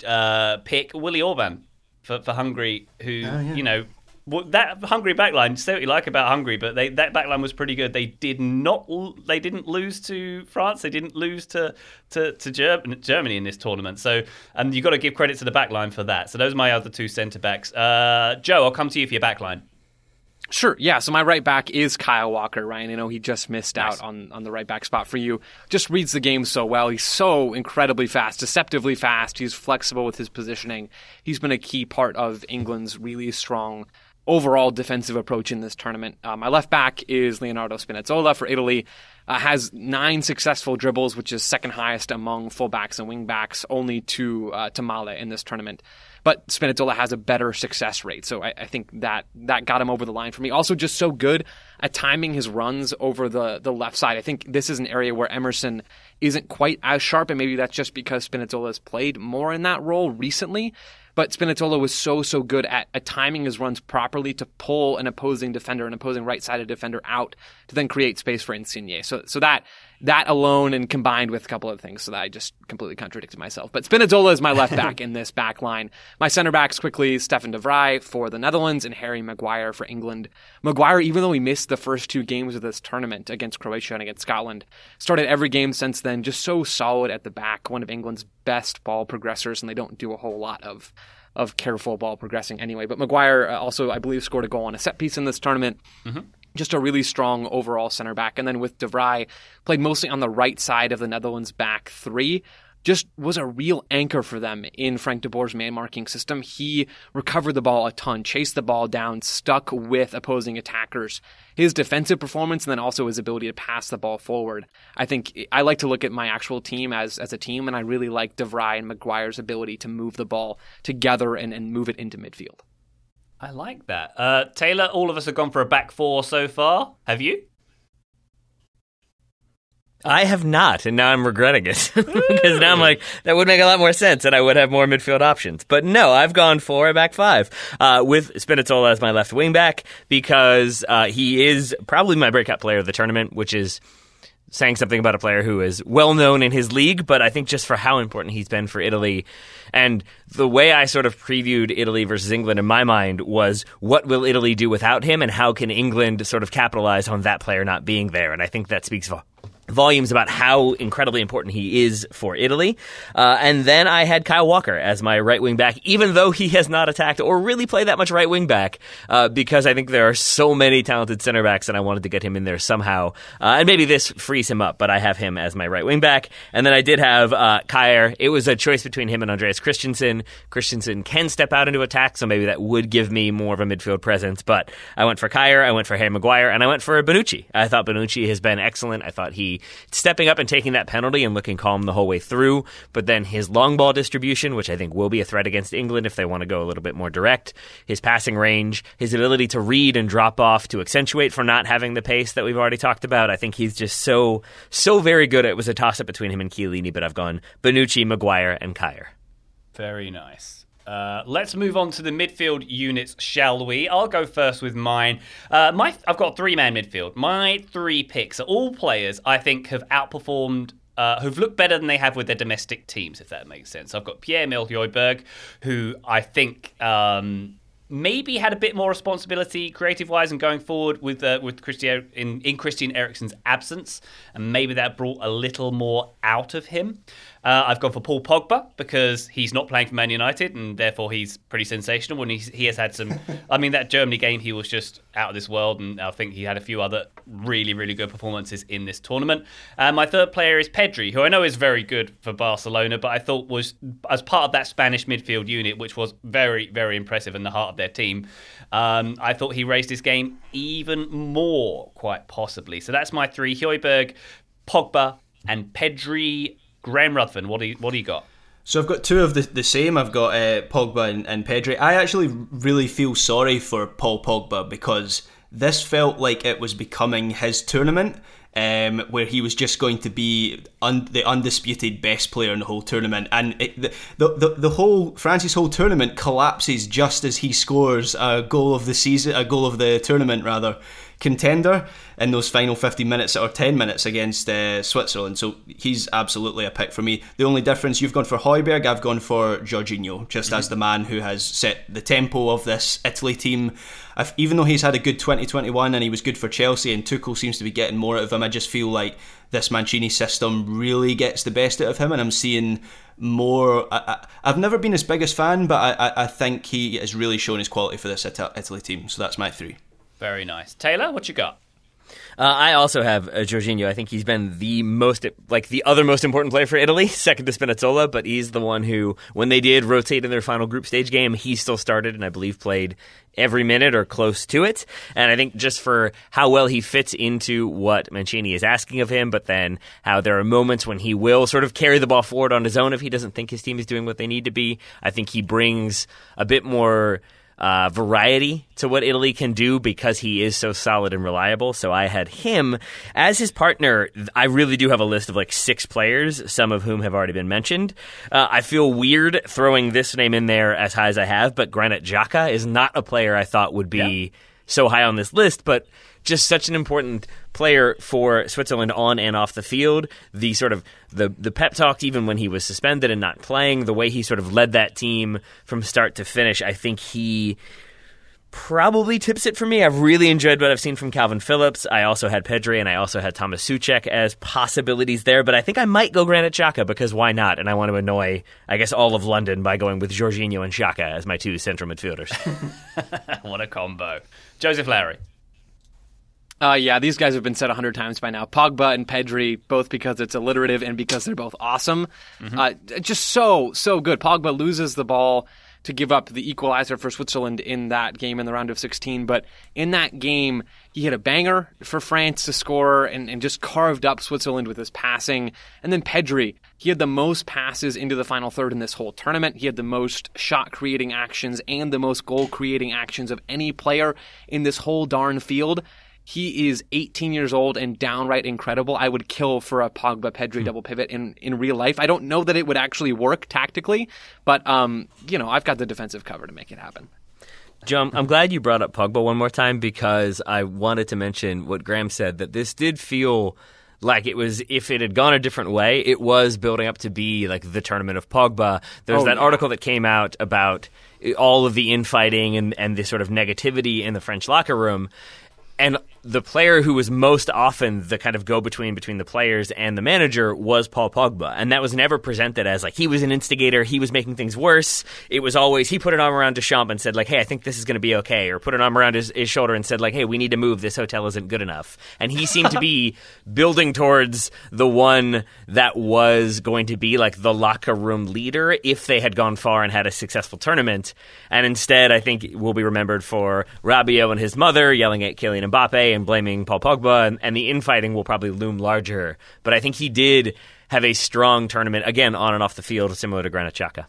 uh, pick, Willi Orbán for, for Hungary, who you know. Well, That Hungary backline, say what you like about Hungary, but they, that backline was pretty good. They did not, they didn't lose to France. They didn't lose to to, to Ger- Germany in this tournament. So, um, you got to give credit to the backline for that. So those are my other two centre backs. Uh, Joe, I'll come to you for your backline. Sure. Yeah. So my right back is Kyle Walker, Ryan. I know he just missed out on, on the right back spot for you. Just reads the game so well. He's so incredibly fast, deceptively fast. He's flexible with his positioning. He's been a key part of England's really strong overall defensive approach in this tournament. Uh, my left back is Leonardo Spinazzola for Italy. Uh, has nine successful dribbles, which is second highest among fullbacks and wingbacks, only to uh, to Mæhle in this tournament. But Spinazzola has a better success rate, so I, I think that that got him over the line for me. Also, just so good at timing his runs over the the left side. I think this is an area where Emerson isn't quite as sharp, and maybe that's just because Spinazzola has played more in that role recently. But Spinazzola was so so good at, at timing his runs properly to pull an opposing defender, an opposing right-sided defender out to then create space for Insigne. So so that that alone and combined with a couple of things, so that I just completely contradicted myself. But Spinazzola is my left *laughs* back in this back line. My center backs quickly Stefan de Vrij for the Netherlands and Harry Maguire for England. Maguire, even though he missed the first two games of this tournament against Croatia and against Scotland, started every game since then, just so solid at the back, one of England's best ball progressors, and they don't do a whole lot of of careful ball progressing anyway. But Maguire uh, also, I believe, scored a goal on a set piece in this tournament. Just a really strong overall center back. And then with De Vrij, played mostly on the right side of the Netherlands back three. Just was a real anchor for them in Frank de Boer's man marking system. He recovered the ball a ton, chased the ball down, stuck with opposing attackers. His defensive performance and then also his ability to pass the ball forward. I think I like to look at my actual team as, as a team, and I really like De Vrij and Maguire's ability to move the ball together and, and move it into midfield. I like that. Uh, Taylor, all of us have gone for a back four so far. Have you? I have not, and now I'm regretting it *laughs* because now I'm like that would make a lot more sense, and I would have more midfield options. But no, I've gone for a back five uh, with Spinazzola as my left wing back because uh, he is probably my breakout player of the tournament, which is saying something about a player who is well known in his league, but I think just for how important he's been for Italy and the way I sort of previewed Italy versus England in my mind was what will Italy do without him and how can England sort of capitalize on that player not being there? And I think that speaks volumes about how incredibly important he is for Italy. Uh, and then I had Kyle Walker as my right wing back, even though he has not attacked or really played that much right wing back, uh, because I think there are so many talented center backs and I wanted to get him in there somehow. Uh, and maybe this frees him up, but I have him as my right wing back. And then I did have uh, Kjaer. It was a choice between him and Andreas Christensen. Christensen can step out into attack, so maybe that would give me more of a midfield presence. But I went for Kjaer, I went for Harry Maguire, and I went for Bonucci. I thought Bonucci has been excellent. I thought he stepping up and taking that penalty and looking calm the whole way through. But then his long ball distribution, which I think will be a threat against England if they want to go a little bit more direct, his passing range, his ability to read and drop off to accentuate for not having the pace that we've already talked about. I think he's just so so very good. It was a toss up between him and Chiellini, but I've gone Bonucci, Maguire, and Kjaer. Very nice. Uh, let's move on to the midfield units, shall we? I'll go first with mine. Uh, my, I've got three man midfield. My three picks are all players I think have outperformed. Uh, who've looked better than they have with their domestic teams, if that makes sense. I've got Pierre Emil Højbjerg, who I think um, maybe had a bit more responsibility creative wise and going forward with uh, with Christian in, in Christian Eriksen's absence, and maybe that brought a little more out of him. Uh, I've gone for Paul Pogba because he's not playing for Man United and therefore he's pretty sensational. When he's, he has had some, *laughs* I mean, that Germany game, he was just out of this world, and I think he had a few other really, really good performances in this tournament. Uh, my third player is Pedri, who I know is very good for Barcelona, but I thought was as part of that Spanish midfield unit, which was very, very impressive in the heart of their team. Um, I thought he raised his game even more, quite possibly. So that's my three: Højbjerg, Pogba, and Pedri. Graham Ruthven, what do you what do you got? So I've got two of the, the same. I've got uh, Pogba and, and Pedri. I actually really feel sorry for Paul Pogba because this felt like it was becoming his tournament, um, where he was just going to be un- the undisputed best player in the whole tournament, and it, the, the, the whole France's whole tournament collapses just as he scores a goal of the season, a goal of the tournament rather contender in those final 15 minutes or 10 minutes against uh, Switzerland. So he's absolutely a pick for me. The only difference, you've gone for Højbjerg, I've gone for Jorginho, just mm-hmm. as the man who has set the tempo of this Italy team. I've, even though he's had a good 2021 and he was good for Chelsea and Tuchel seems to be getting more out of him, I just feel like this Mancini system really gets the best out of him and I'm seeing more. I, have never been his biggest fan, but I, I, think he has really shown his quality for this Italy team. So that's my three. Very nice. Taylor, what you got? Uh, I also have uh, Jorginho. I think he's been the most, like the other most important player for Italy, *laughs* second to Spinazzola, but he's the one who, when they did rotate in their final group stage game, he still started and I believe played every minute or close to it. And I think just for how well he fits into what Mancini is asking of him, but then how there are moments when he will sort of carry the ball forward on his own if he doesn't think his team is doing what they need to be. I think he brings a bit more uh, variety to what Italy can do because he is so solid and reliable. So I had him as his partner. I really do have a list of like six players, some of whom have already been mentioned. Uh, I feel weird throwing this name in there as high as I have, but Granit Xhaka is not a player I thought would be yeah. so high on this list, but just such an important player for Switzerland on and off the field. The sort of the the pep talk, even when he was suspended and not playing, the way he sort of led that team from start to finish. I think he probably tips it for me. I've really enjoyed what I've seen from Kalvin Phillips. I also had Pedri and I also had Thomas Soucek as possibilities there, but I think I might go Granit Xhaka because why not? And I want to annoy, I guess, all of London by going with Jorginho and Xhaka as my two central midfielders. *laughs* what a combo. Joseph Lowry. Uh, yeah, these guys have been said a hundred times by now. Pogba and Pedri, both because it's alliterative and because they're both awesome. Mm-hmm. Uh, just so, so good. Pogba loses the ball to give up the equalizer for Switzerland in that game in the round of 16. But in that game, he hit a banger for France to score and, and just carved up Switzerland with his passing. And then Pedri, he had the most passes into the final third in this whole tournament. He had the most shot creating actions and the most goal creating actions of any player in this whole darn field. He is 18 years old and downright incredible. I would kill for a Pogba Pedri mm. double pivot in, in real life. I don't know that it would actually work tactically, but um, you know, I've got the defensive cover to make it happen. Joe, I'm glad you brought up Pogba one more time because I wanted to mention what Graham said that this did feel like it was if it had gone a different way, it was building up to be like the tournament of Pogba. There's oh, that yeah. article that came out about all of the infighting and, and the sort of negativity in the French locker room. And the player who was most often the kind of go between between the players and the manager was Paul Pogba. And that was never presented as like he was an instigator, he was making things worse. It was always he put an arm around Deschamps and said like, "Hey, I think this is going to be okay," or put an arm around his, his shoulder and said like, "Hey, we need to move. This hotel isn't good enough." And he seemed to be *laughs* building towards the one that was going to be like the locker room leader if they had gone far and had a successful tournament. And instead, I think we'll be remembered for Rabiot and his mother yelling at Kylian Mbappe and blaming Paul Pogba, and, and the infighting will probably loom larger. But I think he did have a strong tournament again on and off the field, similar to Granit Xhaka.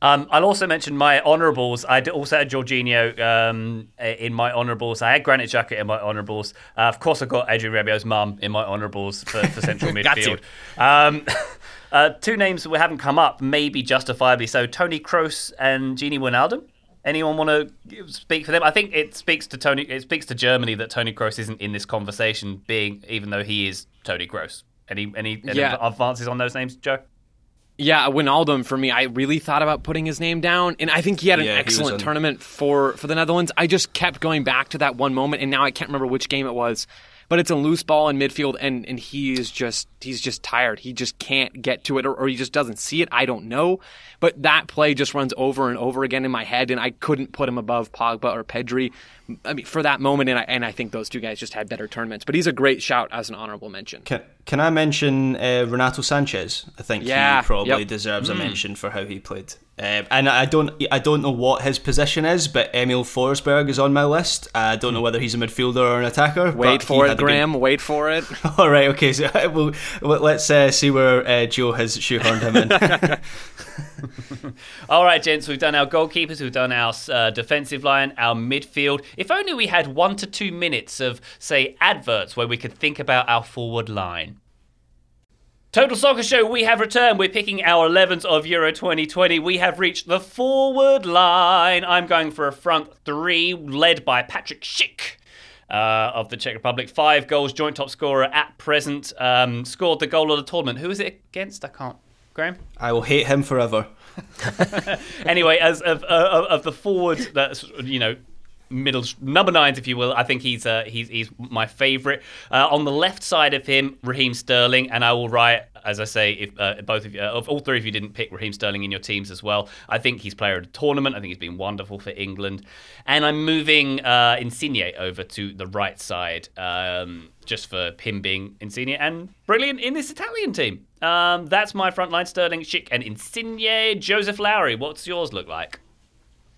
Um, I'll also mention my honourables. I also had Jorginho um, in my honourables. I had Granit Xhaka in my honourables. Uh, of course, I got Adrien Rabiot's mum in my honourables for, for central *laughs* midfield. Um, *laughs* uh, two names that haven't come up, maybe justifiably so: Tony Kroos and Gini Wijnaldum. Anyone want to speak for them? I think it speaks to Tony. It speaks to Germany that Tony Kroos isn't in this conversation, being even though he is Tony Kroos. Any any, any yeah. advances on those names, Joe? Yeah, Wijnaldum for me. I really thought about putting his name down, and I think he had an Yeah, excellent on- tournament for for the Netherlands. I just kept going back to that one moment, and now I can't remember which game it was. But it's a loose ball in midfield, and and he is just he's just tired. He just can't get to it, or, or he just doesn't see it. I don't know. But that play just runs over and over again in my head, and I couldn't put him above Pogba or Pedri. I mean, for that moment, and I, and I think those two guys just had better tournaments. But he's a great shout as an honorable mention. Can, can I mention uh, Renato Sanches? I think Yeah, he probably yep. deserves a mention for how he played. Um, and I don't, I don't know what his position is, but Emil Forsberg is on my list. I don't know whether he's a midfielder or an attacker. Wait for it, a good- Graham. Wait for it. *laughs* All right, okay. So *laughs* well, let's uh, see where uh, Joe has shoehorned him in. *laughs* *laughs* All right, gents, we've done our goalkeepers, we've done our uh, defensive line, our midfield. If only we had one to two minutes of, say, adverts where we could think about our forward line. Total Soccer Show, we have returned. We're picking our 11s of Euro 2020. We have reached the forward line. I'm going for a front three, led by Patrick Schick. Uh, of the Czech Republic, five goals, joint top scorer at present. Um, scored the goal of the tournament. Who is it against? I can't. Graham. I will hate him forever. *laughs* anyway, as of, of, of the forward, that's you know middle number nines, if you will. I think he's uh, he's he's my favourite. Uh, on the left side of him, Raheem Sterling, and I will write. As I say, if uh, both of you, uh, all three of you didn't pick Raheem Sterling in your teams as well, I think he's player of the tournament. I think he's been wonderful for England, and I'm moving uh, Insigne over to the right side, um, just for him being Insigne and brilliant in this Italian team. Um, that's my front line: Sterling, Schick, and Insigne. Joseph Lowry, what's yours look like?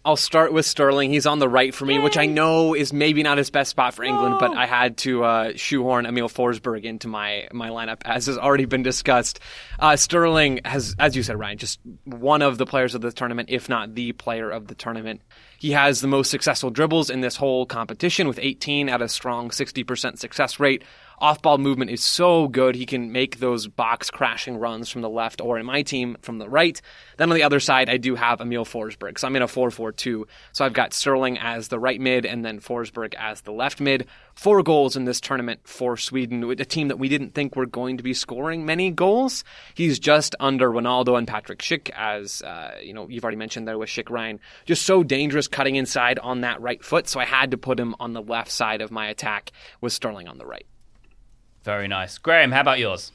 I'll start with Sterling. He's on the right for me, which I know is maybe not his best spot for England, but I had to uh, shoehorn Emil Forsberg into my my lineup, as has already been discussed. Uh, Sterling has, as you said, Ryan, just one of the players of the tournament, if not the player of the tournament. He has the most successful dribbles in this whole competition, with 18 at a strong 60% success rate. Off ball movement is so good. He can make those box crashing runs from the left or in my team from the right. Then on the other side, I do have Emil Forsberg. So I'm in a 4 4 2. So I've got Sterling as the right mid and then Forsberg as the left mid. Four goals in this tournament for Sweden, a team that we didn't think were going to be scoring many goals. He's just under Ronaldo and Patrick Schick, as uh, you know, you've already mentioned there with Schick Ryan. Just so dangerous cutting inside on that right foot. So I had to put him on the left side of my attack with Sterling on the right. Very nice. Graham, how about yours?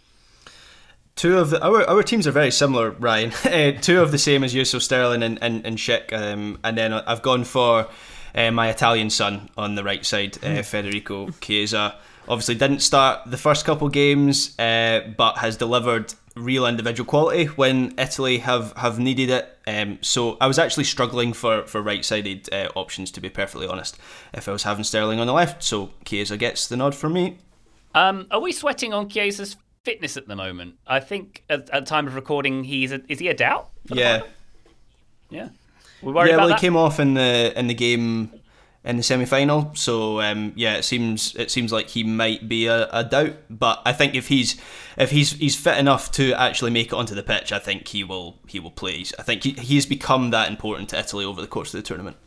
Two of the our, our teams are very similar, Ryan. uh, *laughs* two of the same as you, so Sterling and and, and Schick. Um, and then I've gone for uh, my Italian son on the right side, uh, Federico Chiesa. Obviously, didn't start the first couple games, uh, but has delivered real individual quality when Italy have, have needed it. Um, so I was actually struggling for, for right sided uh, options, to be perfectly honest, if I was having Sterling on the left. So Chiesa gets the nod from me. Um, are we sweating on Chiesa's fitness at the moment? I think at, at time of recording, he's a, is he a doubt? Yeah. yeah. We worried yeah, about well, that. he came off in the in the game in the semi final. So um, yeah, it seems it seems like he might be a, a doubt. But I think if he's if he's he's fit enough to actually make it onto the pitch, I think he will he will play. I think he, he's become that important to Italy over the course of the tournament.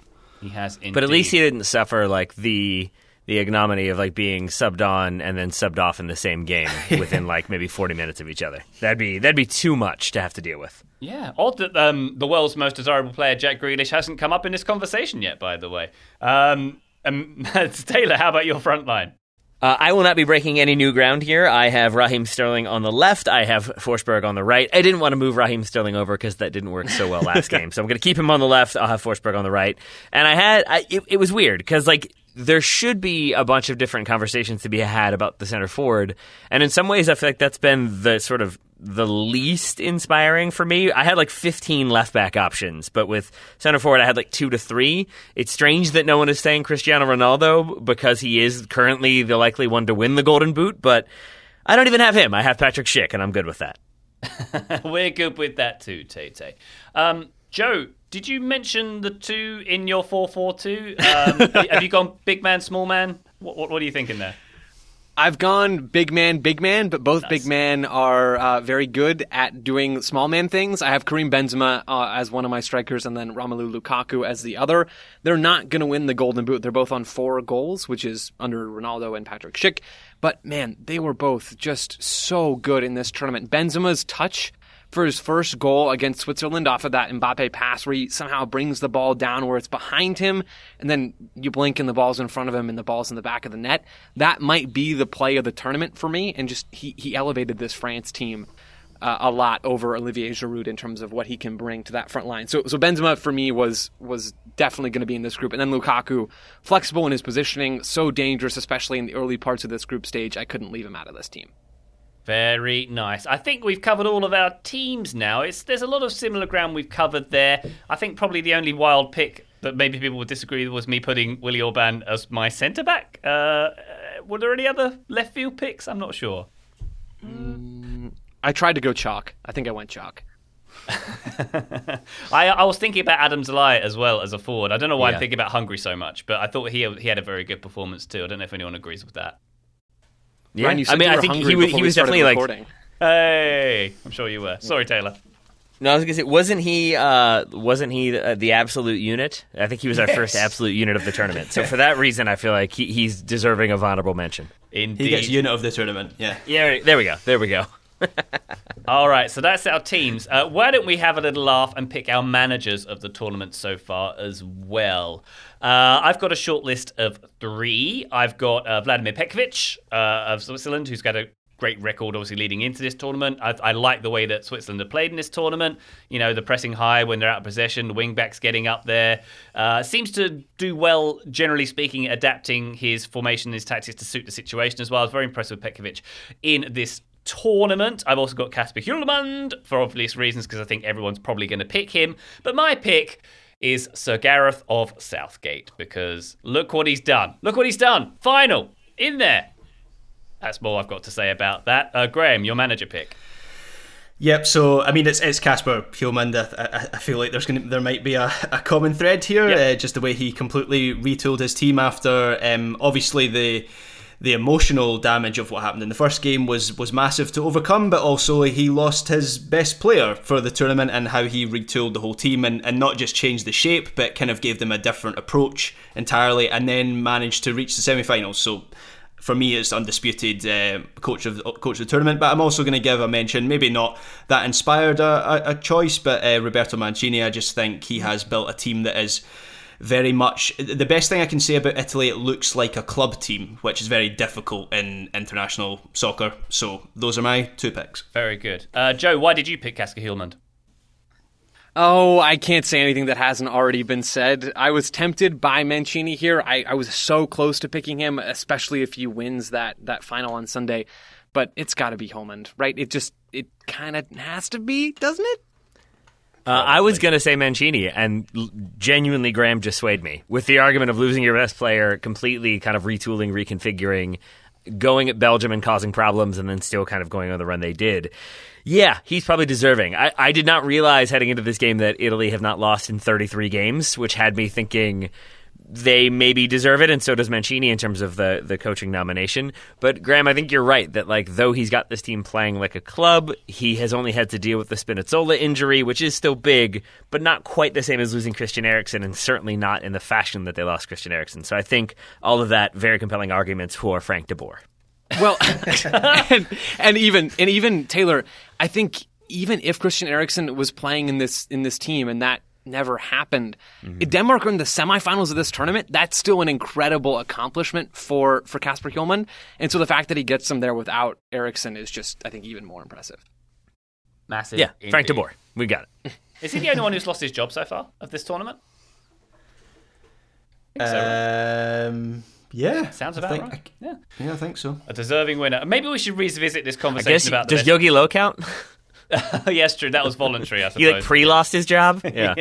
He has, indeed. But at least he didn't suffer like the the ignominy of like being subbed on and then subbed off in the same game *laughs* within like maybe 40 minutes of each other. That'd be that'd be too much to have to deal with. Yeah, odd that um, the world's most desirable player, Jack Grealish, hasn't come up in this conversation yet. By the way, um, um, *laughs* Taylor, how about your front line? Uh, I will not be breaking any new ground here. I have Raheem Sterling on the left. I have Forsberg on the right. I didn't want to move Raheem Sterling over because that didn't work so well last *laughs* game. So I'm going to keep him on the left. I'll have Forsberg on the right. And I had I, it, it was weird because like there should be a bunch of different conversations to be had about the center forward, and in some ways I feel like that's been the sort of the least inspiring for me. I had like 15 left back options, but with center forward, I had like two to three. It's strange that no one is saying Cristiano Ronaldo because he is currently the likely one to win the Golden Boot, but I don't even have him. I have Patrick Schick, and I'm good with that. *laughs* We're good with that too, Tay Tay. Um, Joe, did you mention the two in your four four two? Um, *laughs* have you gone big man, small man? What, what, what are you thinking there? I've gone big man, big man, but both big men are uh, very good at doing small man things. I have Karim Benzema uh, as one of my strikers, and then Romelu Lukaku as the other. They're not going to win the Golden Boot. They're both on four goals, which is under Ronaldo and Patrick Schick. But man, they were both just so good in this tournament. Benzema's touch for his first goal against Switzerland off of that Mbappe pass where he somehow brings the ball down where it's behind him and then you blink and the ball's in front of him and the ball's in the back of the net. That might be the play of the tournament for me and just he, he elevated this France team uh, a lot over Olivier Giroud in terms of what he can bring to that front line. So, so Benzema for me was was definitely going to be in this group, and then Lukaku, flexible in his positioning, so dangerous, especially in the early parts of this group stage. I couldn't leave him out of this team. Very nice. I think we've covered all of our teams now. It's there's a lot of similar ground we've covered there. I think probably the only wild pick that maybe people would disagree with was me putting Willi Orbán as my centre back. Uh, were there any other left field picks? I'm not sure. Mm, I tried to go chalk. I think I went chalk. *laughs* I, I was thinking about Adam Szalai as well as a forward. I don't know why yeah. I'm thinking about Hungary so much, but I thought he he had a very good performance too. I don't know if anyone agrees with that. Yeah, Ryan, I mean, I think he, was, he was definitely recording. like. Hey, I'm sure you were. Sorry, Taylor. No, I was gonna say, wasn't he? Uh, wasn't he the, uh, the, absolute unit? I think he was our yes. first absolute unit of the tournament. So *laughs* for that reason, I feel like he, he's deserving of honorable mention. Indeed, he gets unit of the tournament. Yeah, yeah. There we go. There we go. All right, so that's our teams. Uh, why don't we have a little laugh and pick our managers of the tournament so far as well? Uh, I've got a short list of three. I've got uh, Vladimir Petkovic uh, of Switzerland, who's got a great record, obviously leading into this tournament. I, I, like the way that Switzerland have played in this tournament. You know, the pressing high when they're out of possession, the wingbacks getting up there. Uh, seems to do well, generally speaking, adapting his formation, and his tactics to suit the situation as well. I was very impressed with Petkovic in this tournament. I've also got Kasper Hjulmand for obvious reasons because I think everyone's probably going to pick him. But my pick is Sir Gareth of Southgate because look what he's done. Look what he's done. Final in there. That's all I've got to say about that. Uh, Graham, your manager pick. Yep. So I mean, it's it's Kasper Hjulmand. I, I, feel like there's gonna there might be a, a common thread here. Yep. Uh, just the way he completely retooled his team after um, obviously the the emotional damage of what happened in the first game was was massive to overcome, but also he lost his best player for the tournament and how he retooled the whole team and, and not just changed the shape, but kind of gave them a different approach entirely, and then managed to reach the semi-finals. So for me, it's undisputed uh, coach of coach of the tournament. But I'm also going to give a mention, maybe not that inspired a, a, a choice, but uh, Roberto Mancini. I just think he has built a team that is very much the best thing I can say about Italy. It looks like a club team, which is very difficult in international soccer. So those are my two picks. Very good, uh, Joe. Why did you pick Kasper Hjulmand? Oh, I can't say anything that hasn't already been said. I was tempted by Mancini here. I, I was so close to picking him, especially if he wins that that final on Sunday. But it's got to be Hjulmand, right? It just it kind of has to be, doesn't it? Uh, I was going to say Mancini, and l- genuinely, Graham just swayed me with the argument of losing your best player, completely kind of retooling, reconfiguring, going at Belgium and causing problems, and then still kind of going on the run they did. Yeah, he's probably deserving. I, I did not realize heading into this game that Italy have not lost in 33 games, which had me thinking they maybe deserve it, and so does Mancini in terms of the the coaching nomination. But Graham, I think you're right that like though he's got this team playing like a club, he has only had to deal with the Spinazzola injury, which is still big, but not quite the same as losing Christian Eriksen, and certainly not in the fashion that they lost Christian Eriksen. So I think all of that very compelling arguments for Frank de Boer. Well, *laughs* and, and even and even Taylor, I think even if Christian Eriksen was playing in this in this team and that never happened. Mm-hmm. Denmark are in the semifinals of this tournament. That's still an incredible accomplishment for for Kasper Hjulmand. And so the fact that he gets them there without Eriksen is just, I think, even more impressive. Massive. Yeah, indeed. Frank de Boer. We got it. *laughs* Is he the only one who's lost his job so far of this tournament? Um, yeah, sounds about think, right. I, yeah, yeah, I think so. A deserving winner. Maybe we should revisit this conversation guess, about. Does Jogi Löw count? *laughs* *laughs* yes, true. That was voluntary. I *laughs* suppose. you like pre-lost his job. *laughs* Yeah,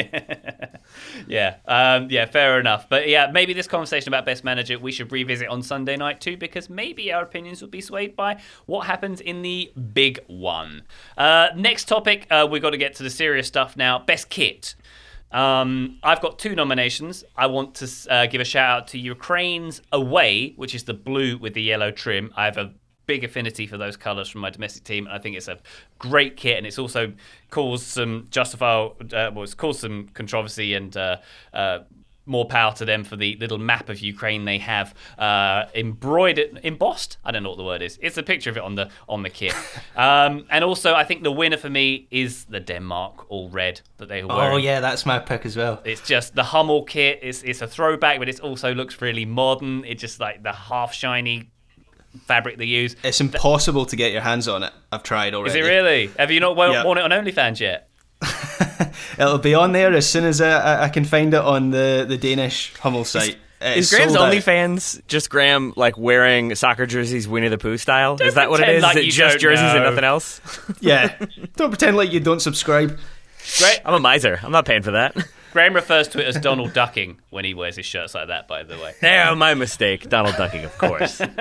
yeah, um, yeah. Fair enough. But yeah, maybe this conversation about best manager we should revisit on Sunday night too, because maybe our opinions will be swayed by what happens in the big one. Uh, next topic, uh, we've got to get to the serious stuff now. Best kit. Um, I've got two nominations. I want to uh, give a shout out to Ukraine's Away, which is the blue with the yellow trim. I have a big affinity for those colours from my domestic team, and I think it's a great kit, and it's also caused some justifiable, uh, well, it's caused some controversy and uh, uh, more power to them for the little map of Ukraine they have uh, embroidered, embossed. I don't know what the word is. It's a picture of it on the on the kit. *laughs* um, and also, I think the winner for me is the Denmark all red that they were wearing. Oh yeah, that's my pick as well. It's just the Hummel kit. It's it's a throwback, but it also looks really modern. It's just like the half shiny fabric they use. It's impossible to get your hands on it. I've tried already. Is it really? Have you not worn, Yeah. worn it on OnlyFans yet? *laughs* It'll be on there as soon as I, I- I can find it on the, the Danish Hummel site. Is It's Graham's. OnlyFans just Graham like wearing soccer jerseys Winnie the Pooh style? is that what it pretend is? like is it just don't jerseys and nothing else? Yeah. *laughs* Don't pretend like you don't subscribe. Great. I'm a miser. I'm not paying for that. Graham refers to it as Donald ducking when he wears his shirts like that. By the way. Yeah, my mistake. Donald Ducking, of course. *laughs*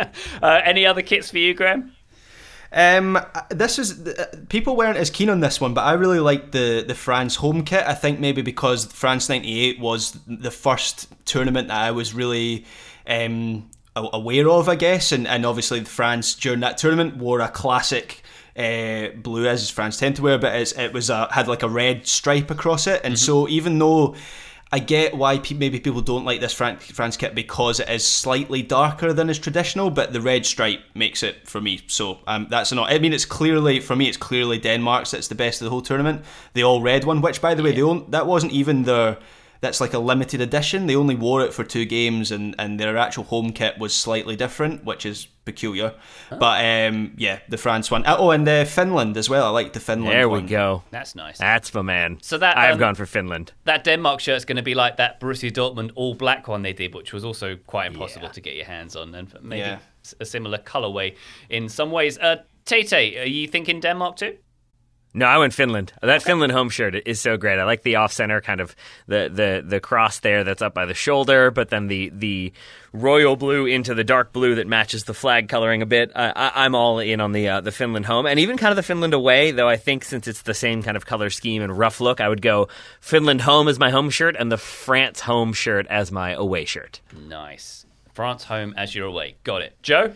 Uh, any other kits for you, Graham? Um, this is uh, people weren't as keen on this one, but I really liked the the France home kit. I think maybe because France '98 was the first tournament that I was really um, aware of, I guess, and and obviously France during that tournament wore a classic. Uh, blue as France tend to wear, but it's, it was a, had like a red stripe across it, and so even though I get why pe- maybe people don't like this Fran- France kit because it is slightly darker than is traditional, but the red stripe makes it for me. So um, that's not. I mean, it's clearly for me, it's clearly Denmark's. That's the best of the whole tournament. The all red one, which by the way, they on- that wasn't even their. That's like a limited edition. They only wore it for two games, and, and their actual home kit was slightly different, which is peculiar. But um, yeah, the France one. Oh, and uh, Finland as well. I like the Finland. There we one. go. That's nice. That's my man. So that, I've um, gone for Finland. that Denmark shirt's going to be like that Borussia Dortmund all black one they did, which was also quite impossible Yeah. to get your hands on, and maybe Yeah. s- a similar colorway in some ways. Uh, Tate, are you thinking Denmark too? No, I went Finland. That Finland home shirt is so great. I like the off center kind of the, the the cross there that's up by the shoulder, but then the the royal blue into the dark blue that matches the flag coloring a bit. I, I, I'm all in on the uh, the Finland home and even kind of the Finland away. Though I think since it's the same kind of color scheme and rough look, I would go Finland home as my home shirt and the France home shirt as my away shirt. Nice. France home as you're away. Got it. Joe?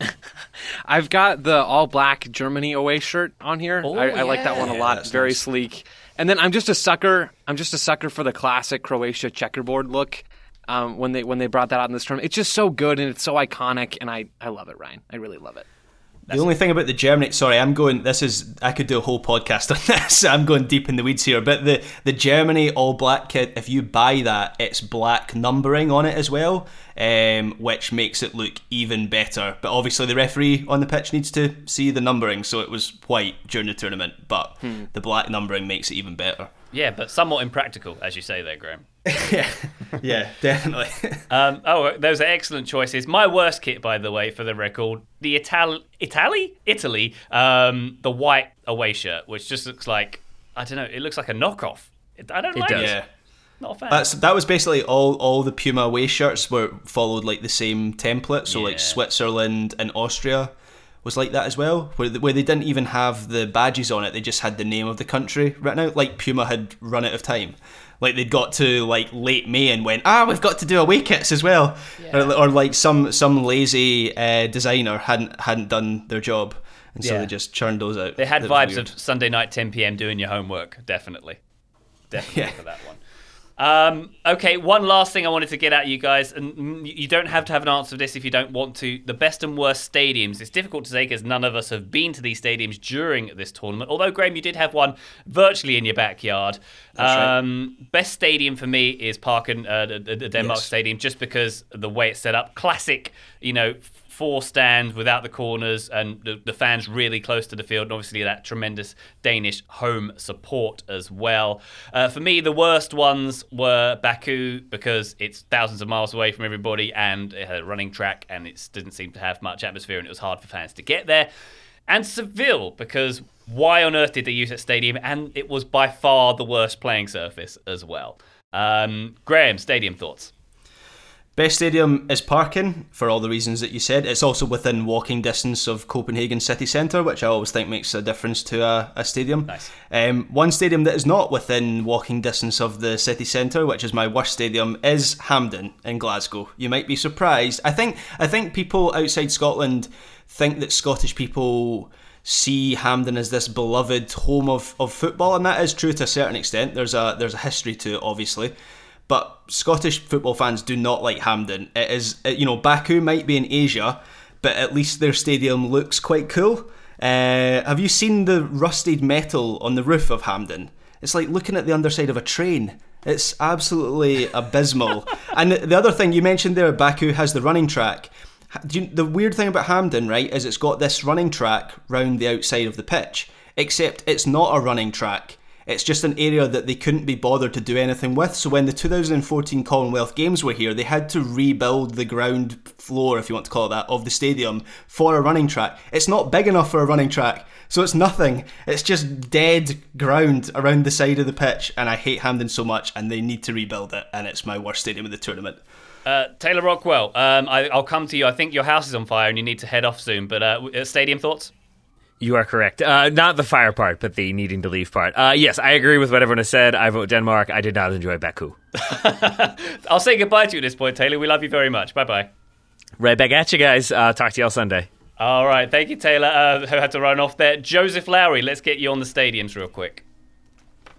Yep. *laughs* I've got the all black Germany away shirt on here. Oh, I, I like that one a lot. that's Very nice. sleek. And then I'm just a sucker. I'm just a sucker for the classic Croatia checkerboard look. Um, when they when they brought that out in this tournament, it's just so good and it's so iconic, and I I love it, Ryan. I really love it. The only thing about the Germany, sorry, I'm going. This is I could do a whole podcast on *laughs* this. I'm going deep in the weeds here, but the the Germany all black kit. If you buy that, it's black numbering on it as well, um, which makes it look even better. But obviously, the referee on the pitch needs to see the numbering, so it was white during the tournament, but the black numbering makes it even better. Yeah, but somewhat impractical, as you say there, Graham. *laughs* yeah, yeah, definitely. *laughs* Um, oh, those are excellent choices. My worst kit, by the way, for the record, the Ital- Italy, Italy, um, the white away shirt, which just looks like I don't know. It looks like a knockoff. I don't like does. it. yeah. Not a fan. That's that was basically all all the Puma away shirts were followed like the same template. So Yeah. like Switzerland and Austria was like that as well, where they, where they didn't even have the badges on it. They just had the name of the country written out. Like Puma had run out of time. Like they'd got to like late May and went, ah, we've got to do away kits as well, or, or like some some lazy uh, designer hadn't hadn't done their job, and so Yeah. they just churned those out. They had That vibes weird. of Sunday night, 10 p.m. doing your homework. Definitely. Definitely *laughs* Yeah. for that one. Um, okay, one last thing I wanted to get at you guys, and mm, you don't have to have an answer to this if you don't want to. The best and worst stadiums. It's difficult to say because none of us have been to these stadiums during this tournament. Although, Graham, you did have one virtually in your backyard. right. Um, Best stadium for me is Parken, uh, the, the- Denmark Yes. Stadium, just because of the way it's set up. Classic, you know, four stands without the corners and the, the fans really close to the field. And obviously that tremendous danish home support as well. Uh, for me the worst ones were baku because it's thousands of miles away from everybody and it had a running track and it didn't seem to have much atmosphere and it was hard for fans to get there. And seville because why on earth did they use that stadium? And it was by far the worst playing surface as well. Um, graham stadium thoughts Best stadium is Parken for all the reasons that you said. It's also within walking distance of Copenhagen city centre, which I always think makes a difference to a, a stadium. Nice. Um, one stadium that is not within walking distance of the city centre, which is my worst stadium, is Hampden in Glasgow. You might be surprised. I think I think people outside Scotland think that Scottish people see Hampden as this beloved home of, of football, and that is true to a certain extent. There's a there's a history to it, obviously. But Scottish football fans do not like Hampden. It is, you know, Baku might be in Asia, but at least their stadium looks quite cool. Uh, have you seen the rusted metal on the roof of Hampden? It's like looking at the underside of a train. It's absolutely abysmal. *laughs* and the other thing you mentioned there, Baku has the running track. You, the weird thing about Hampden, right, is it's got this running track round the outside of the pitch, except it's not a running track. It's just an area that they couldn't be bothered to do anything with. So when the 2014 Commonwealth Games were here, they had to rebuild the ground floor, if you want to call it that, of the stadium for a running track. It's not big enough for a running track, so it's nothing. It's just dead ground around the side of the pitch, and I hate Hampden so much, and they need to rebuild it, and it's my worst stadium of the tournament. Uh, Taylor Rockwell, um, I, will come to you. I think your house is on fire and you need to head off soon. But uh, stadium thoughts? You are correct. Uh, not the fire part, but the needing to leave part. Uh, yes, I agree with what everyone has said. I vote Denmark. I did not enjoy Baku. *laughs* I'll say goodbye to you at this point, Taylor. We love you very much. Bye bye. Right back at you guys. Uh, talk to you all Sunday. All right. Thank you, Taylor, uh, who had to run off there. Joseph Lowry, let's get you on the stadiums real quick.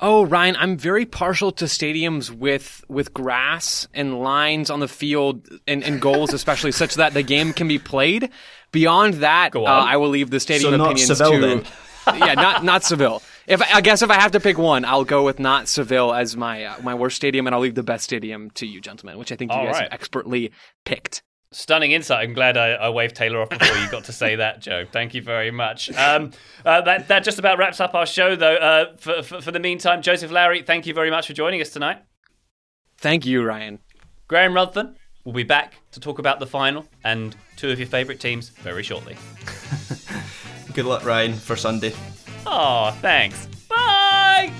Oh, Ryan, I'm very partial to stadiums with with grass and lines on the field and, and goals, especially such that the game can be played. Beyond that, uh, I will leave the stadium so opinions Seville, to. *laughs* yeah, not not Seville. If I guess if I have to pick one, I'll go with not Seville as my uh, my worst stadium, and I'll leave the best stadium to you, gentlemen, which I think you All guys right. have expertly picked. Stunning insight. I'm glad I, I, waved Taylor off before you got to say that, Joe. Thank you very much. Um, uh, that, that just about wraps up our show, though. Uh, for, for, for, the meantime, Joseph Lowry, thank you very much for joining us tonight. Thank you, Ryan. Graham Ruthven will be back to talk about the final and two of your favourite teams very shortly. *laughs* Good luck, Ryan, for Sunday. Oh, thanks. Bye!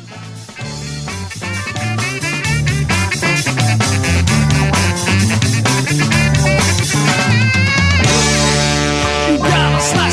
Gotta.